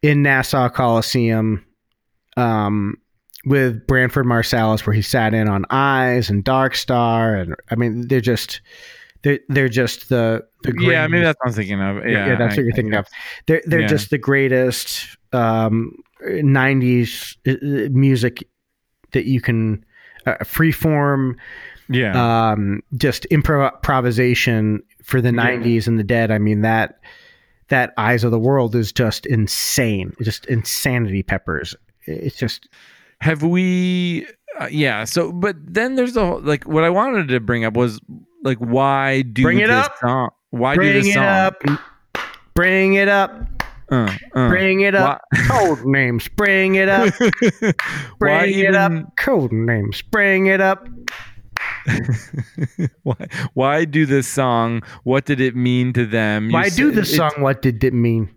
in Nassau Coliseum, um, with Branford Marsalis, where he sat in on Eyes and Dark Star, and I mean, they're just they're they're just the the greatest. yeah, maybe that's what I'm thinking of. Yeah, yeah, that's I- what you're I thinking of. They're they're Yeah. just the greatest um, '90s uh, music that you can uh, freeform Yeah, um, just impro- improvisation for the Yeah. 90s and the dead i mean that that eyes of the world is just insane just insanity peppers it's just have we? Uh, yeah. So, but then there's the whole, like what I wanted to bring up was like why do Bring it this up. song? Why do bring this it song? up bring it up Uh, uh. bring it up code names bring it up why [laughs] [laughs] bring it up code names bring it up [laughs] why, why do this song? What did it mean to them? You why do said- the song what did it mean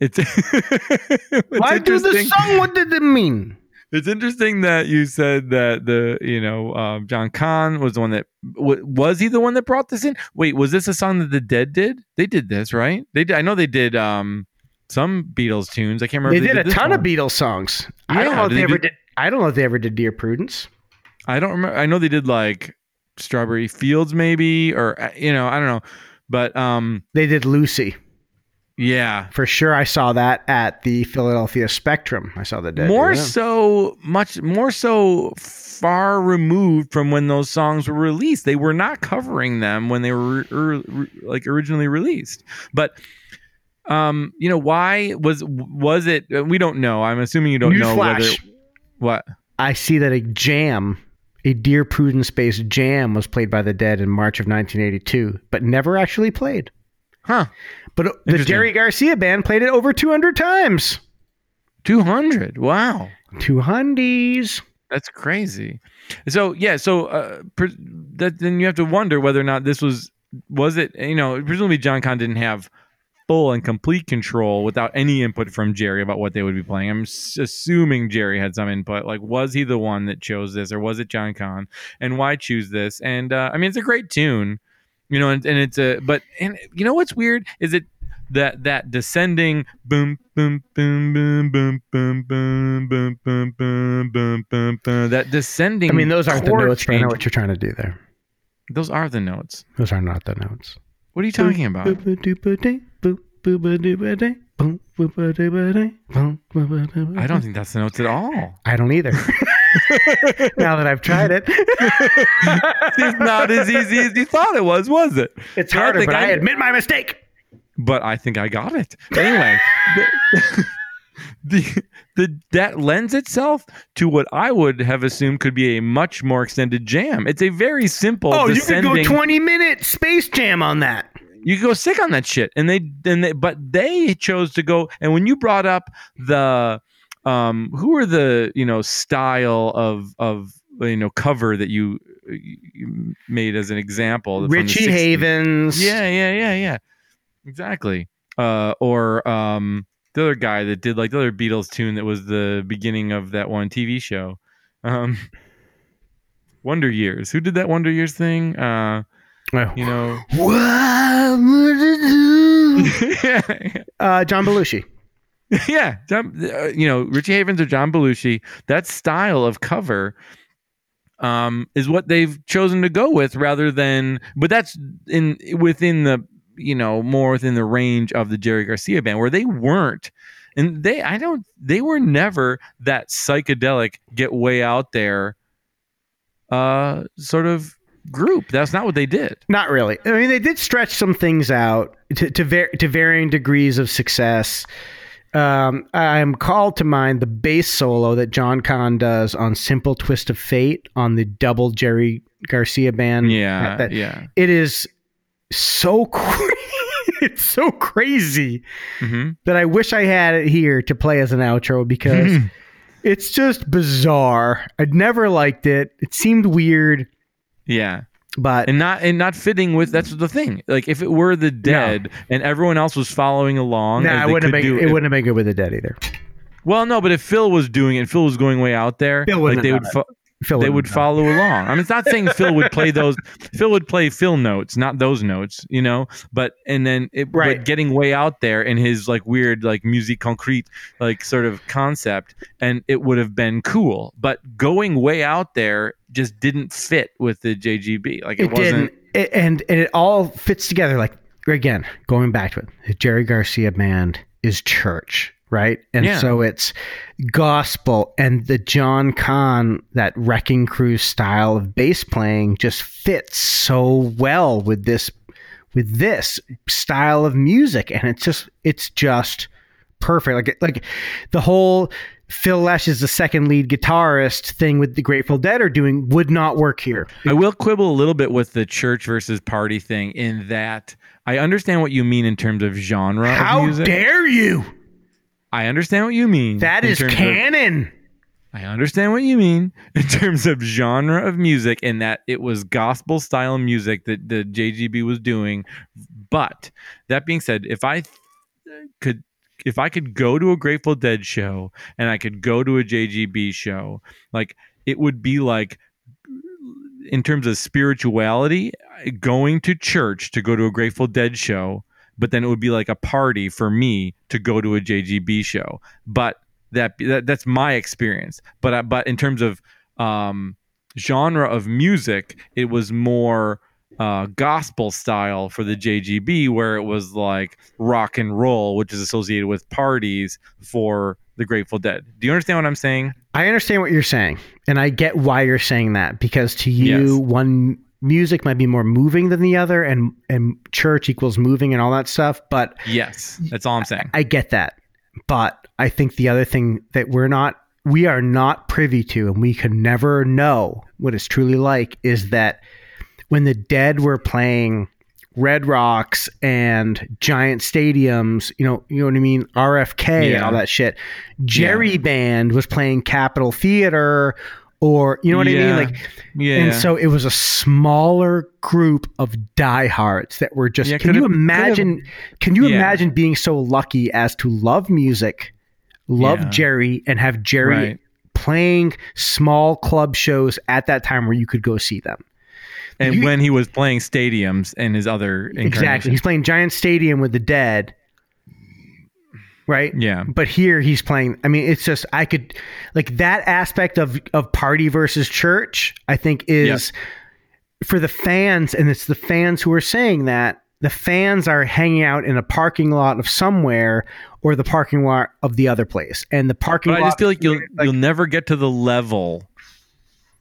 It's, it's why do the interesting. song what did it mean It's interesting that you said that the you know um, John Kahn was the one that w- was he the one that brought this in? Wait, was this a song that the Dead did? They did this, right? They did. I know they did um, some Beatles tunes. I can't remember. They if did a ton of. Beatles songs. I don't Yeah, know if they they ever do- did. I don't know if they ever did Dear Prudence. I don't remember. I know they did like Strawberry Fields, maybe, or uh, you know, I don't know. But um, They did Lucy yeah, for sure. I saw that at the Philadelphia Spectrum. I saw the Dead. more that. so, much more so, far removed from when those songs were released. They were not covering them when they were er, re- like originally released. But um, you know, why was was it? uh, We don't know. I'm assuming you don't know whether what. I see that a jam, a Dear Prudence based jam, was played by the Dead in March of 1982, but never actually played. Huh? But the Jerry Garcia band played it over 200 times. Two hundred. Wow. 200s. That's crazy. So yeah, so uh, pre- that then you have to wonder whether or not this was was it you know presumably John Kahn didn't have full and complete control without any input from Jerry about what they would be playing. I'm assuming Jerry had some input. Like, was he the one that chose this, or was it John Kahn? And why choose this? And uh, I mean, it's a great tune, you know, and, and it's a but and you know what's weird is it that that descending boom boom boom boom boom boom boom boom boom boom boom boom boom that descending I mean, those aren't the notes, I know what you're trying to do there. those are the notes Those are not the notes. What are you talking about I don't think that's the notes at all I don't either. [laughs] now that I've tried it, it's not as easy as you thought it was was it it's Yeah, I harder. But I I- admit my mistake. but I think I got it. Anyway, [laughs] [laughs] the, the, that lends itself to what I would have assumed could be a much more extended jam. It's a very simple. Oh, you could go 20 minute space jam on that. You could go sick on that shit, and they and they, but they chose to go. And when you brought up the, um, who are the you know style of of you know cover that you, you made as an example, Richie Havens. Yeah, yeah, yeah, yeah. Exactly. Uh, or um, the other guy that did like the other Beatles tune that was the beginning of that one TV show. Um, [laughs] Wonder Years. Who did that Wonder Years thing? Uh, Oh. you know. [laughs] What would it do? yeah, [laughs] Uh, John Belushi. yeah. John, uh, you know, Richie Havens or John Belushi. That style of cover um, is what they've chosen to go with, rather than. But that's in within the you know more within the range of the Jerry Garcia band, where they weren't. And they, I don't, they were never that psychedelic, get way out there, uh, sort of group. That's not what they did. Not really. I mean, they did stretch some things out to to, var- to varying degrees of success. Um, I'm called to mind the bass solo that John Kahn does on "Simple Twist of Fate" on the double Jerry Garcia band. Yeah, That- yeah. it is so [laughs] it's so crazy hmm that I wish I had it here to play as an outro because [laughs] it's just bizarre. I'd never liked it. It seemed weird, Yeah. but and not and not fitting with that's the thing. Like if it were the dead and everyone else was following along, nah, it wouldn't have could been. do- It if- wouldn't have been good with the dead either. Well, no, but if Phil was doing it, Phil was going way out there. Phil like they would, fo- Phil they would follow along. I mean, it's not saying Phil would play those. [laughs] Phil would play Phil notes, not those notes, you know. But and then it, Right. but getting way out there in his like weird like musique concrète like sort of concept, and it would have been cool. But going way out there just didn't fit with the JGB. Like it, it wasn't. it, and, and it all fits together like again going back to it the jerry garcia band is church right and Yeah. so it's gospel and the john Kahn, that wrecking crew style of bass playing just fits so well with this with this style of music and it's just it's just perfect like like the whole Phil Lesh is the second lead guitarist thing with the Grateful Dead are doing would not work here. I will quibble a little bit with the church versus party thing in that I understand what you mean in terms of genre of How music. dare you? I understand what you mean. That in is terms of- canon. I understand what you mean in terms of genre of music and that it was gospel style music that the JGB was doing. But that being said, if I could if I could go to a Grateful Dead show and I could go to a JGB show, like it would be like in terms of spirituality, going to church to go to a Grateful Dead show, but then it would be like a party for me to go to a JGB show. But that, that that's my experience. But I, but in terms of um, genre of music, it was more uh, gospel style for the JGB, where it was like rock and roll, which is associated with parties for the Grateful Dead. Do you understand what I'm saying? I understand what you're saying, and I get why you're saying that because to you, Yes. one music might be more moving than the other, and and church equals moving and all that stuff. But Yes, that's all I'm saying. I get that. But I think the other thing that we're not, we are not privy to, and we can never know what it's truly like, is that when the dead were playing Red Rocks and giant stadiums, you know, you know what I mean, RFK and all that shit. Jerry Band was playing Capitol Theater, or you know what I mean, like. Yeah, And so it was a smaller group of diehards that were just. Yeah, can you imagine? Can you Yeah. imagine being so lucky as to love music, love Yeah. Jerry, and have Jerry Right. playing small club shows at that time where you could go see them? and you- when he was playing stadiums and his other Exactly. He's playing Giant Stadium with the Dead, right? Yeah, But here he's playing. I mean, it's just I could like that aspect of of party versus church. I think is for the fans, and it's the fans who are saying that the fans are hanging out in a parking lot of somewhere or the parking lot of the other place, and the parking but lot. I just feel like you'll like- you'll never get to the level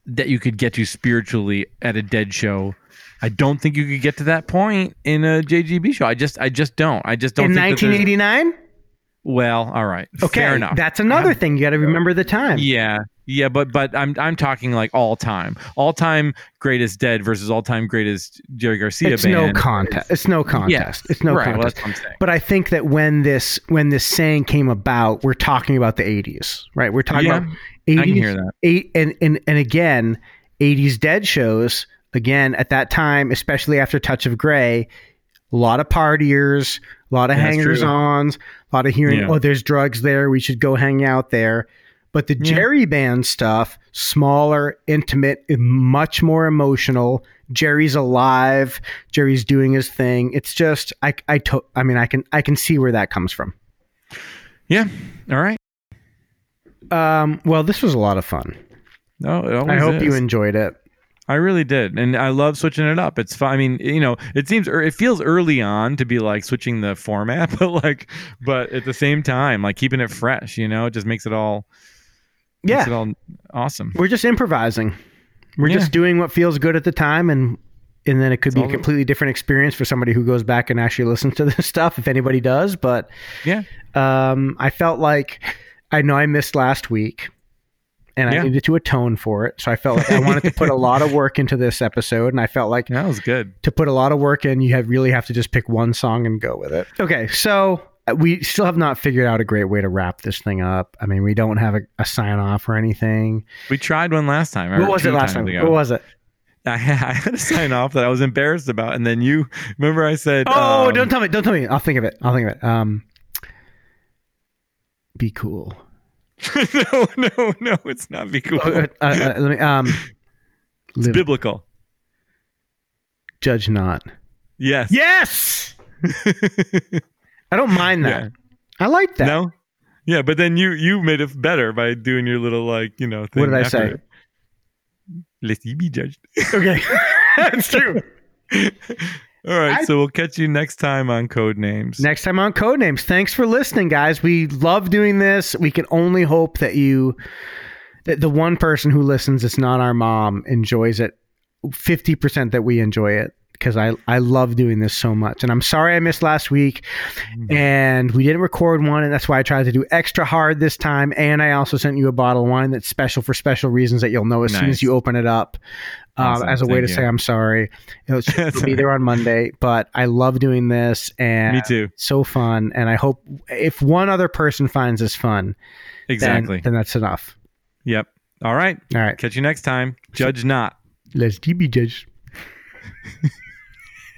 that you could get to spiritually at a dead show. I don't think you could get to that point in a JGB show. I just I just don't. I just don't in think that there's- 1989. Well, all right. Okay, Fair enough. that's another um, thing you got to remember the time. Yeah. Yeah, but but I'm I'm talking like all time. All time greatest dead versus all time greatest Jerry Garcia it's band. no contest. It's no contest. It's no right, contest. that's what I'm saying. But I think that when this when this saying came about, we're talking about the 80s, right? We're talking Yeah, about 80s. I can hear that. Eight, and, and and again, 80s dead shows. Again, at that time, especially after Touch of Grey, a lot of partiers, a lot of hangers ons, a lot of hearing, Yeah. oh, there's drugs there. We should go hang out there. But the Yeah. Jerry band stuff, smaller, intimate, much more emotional. Jerry's alive. Jerry's doing his thing. It's just I I to, I mean I can I can see where that comes from. Yeah. All right. Um, well, this was a lot of fun. No, it always I hope you enjoyed it. I really did, and I love switching it up. It's fun. I mean, you know, it seems it feels early on to be like switching the format, [laughs] but like, but at the same time, like keeping it fresh. You know, it just makes it all makes Yeah, it all awesome. we're just improvising. We're Yeah. just doing what feels good at the time, and and then it could It's be a completely different experience for somebody who goes back and actually listens to this [laughs] stuff, if anybody does. But Yeah, um, I felt like I know I missed last week, and Yeah. I needed to atone for it. So I felt like I wanted to put a lot of work into this episode, and I felt like [laughs] that was good. to put a lot of work in, you have really have to just pick one song and go with it. Okay, so we still have not figured out a great way to wrap this thing up. I mean, we don't have a, a sign off or anything. We tried one last time. What was it last time? ago. What was it? I, [laughs] I had a sign off that I was embarrassed about, and then you remember I said, Oh, um, don't tell me! Don't tell me! I'll think of it. I'll think of it. Um, be cool. [laughs] no, no, no, it's not cool. Uh, uh, uh, let me. Um, It's biblical. judge not. Yes. Yes, I don't mind that. Yeah. I like that. No. Yeah, but then you you made it better by doing your little like you know. Thing What did I say? it. Lest ye be judged. Okay, [laughs] that's true. [laughs] All right, I- so we'll catch you next time on Code Names. Next time on Code Names. Thanks for listening, guys. We love doing this. We can only hope that you, that the one person who listens, it's not our mom, enjoys it. Fifty percent that we enjoy it because I I love doing this so much. And I'm sorry I missed last week, and we didn't record one, and that's why I tried to do extra hard this time. And I also sent you a bottle of wine that's special for special reasons that you'll know as soon as you open it up. Um, Awesome. as a way Thank to you. say I'm sorry. It'll, [laughs] it'll be there on Monday, but I love doing this, and Me too. so fun and i hope if one other person finds this fun then- Exactly. then, that's enough Yep. All right. all right Catch you next time. Judge not. let's be judged [laughs]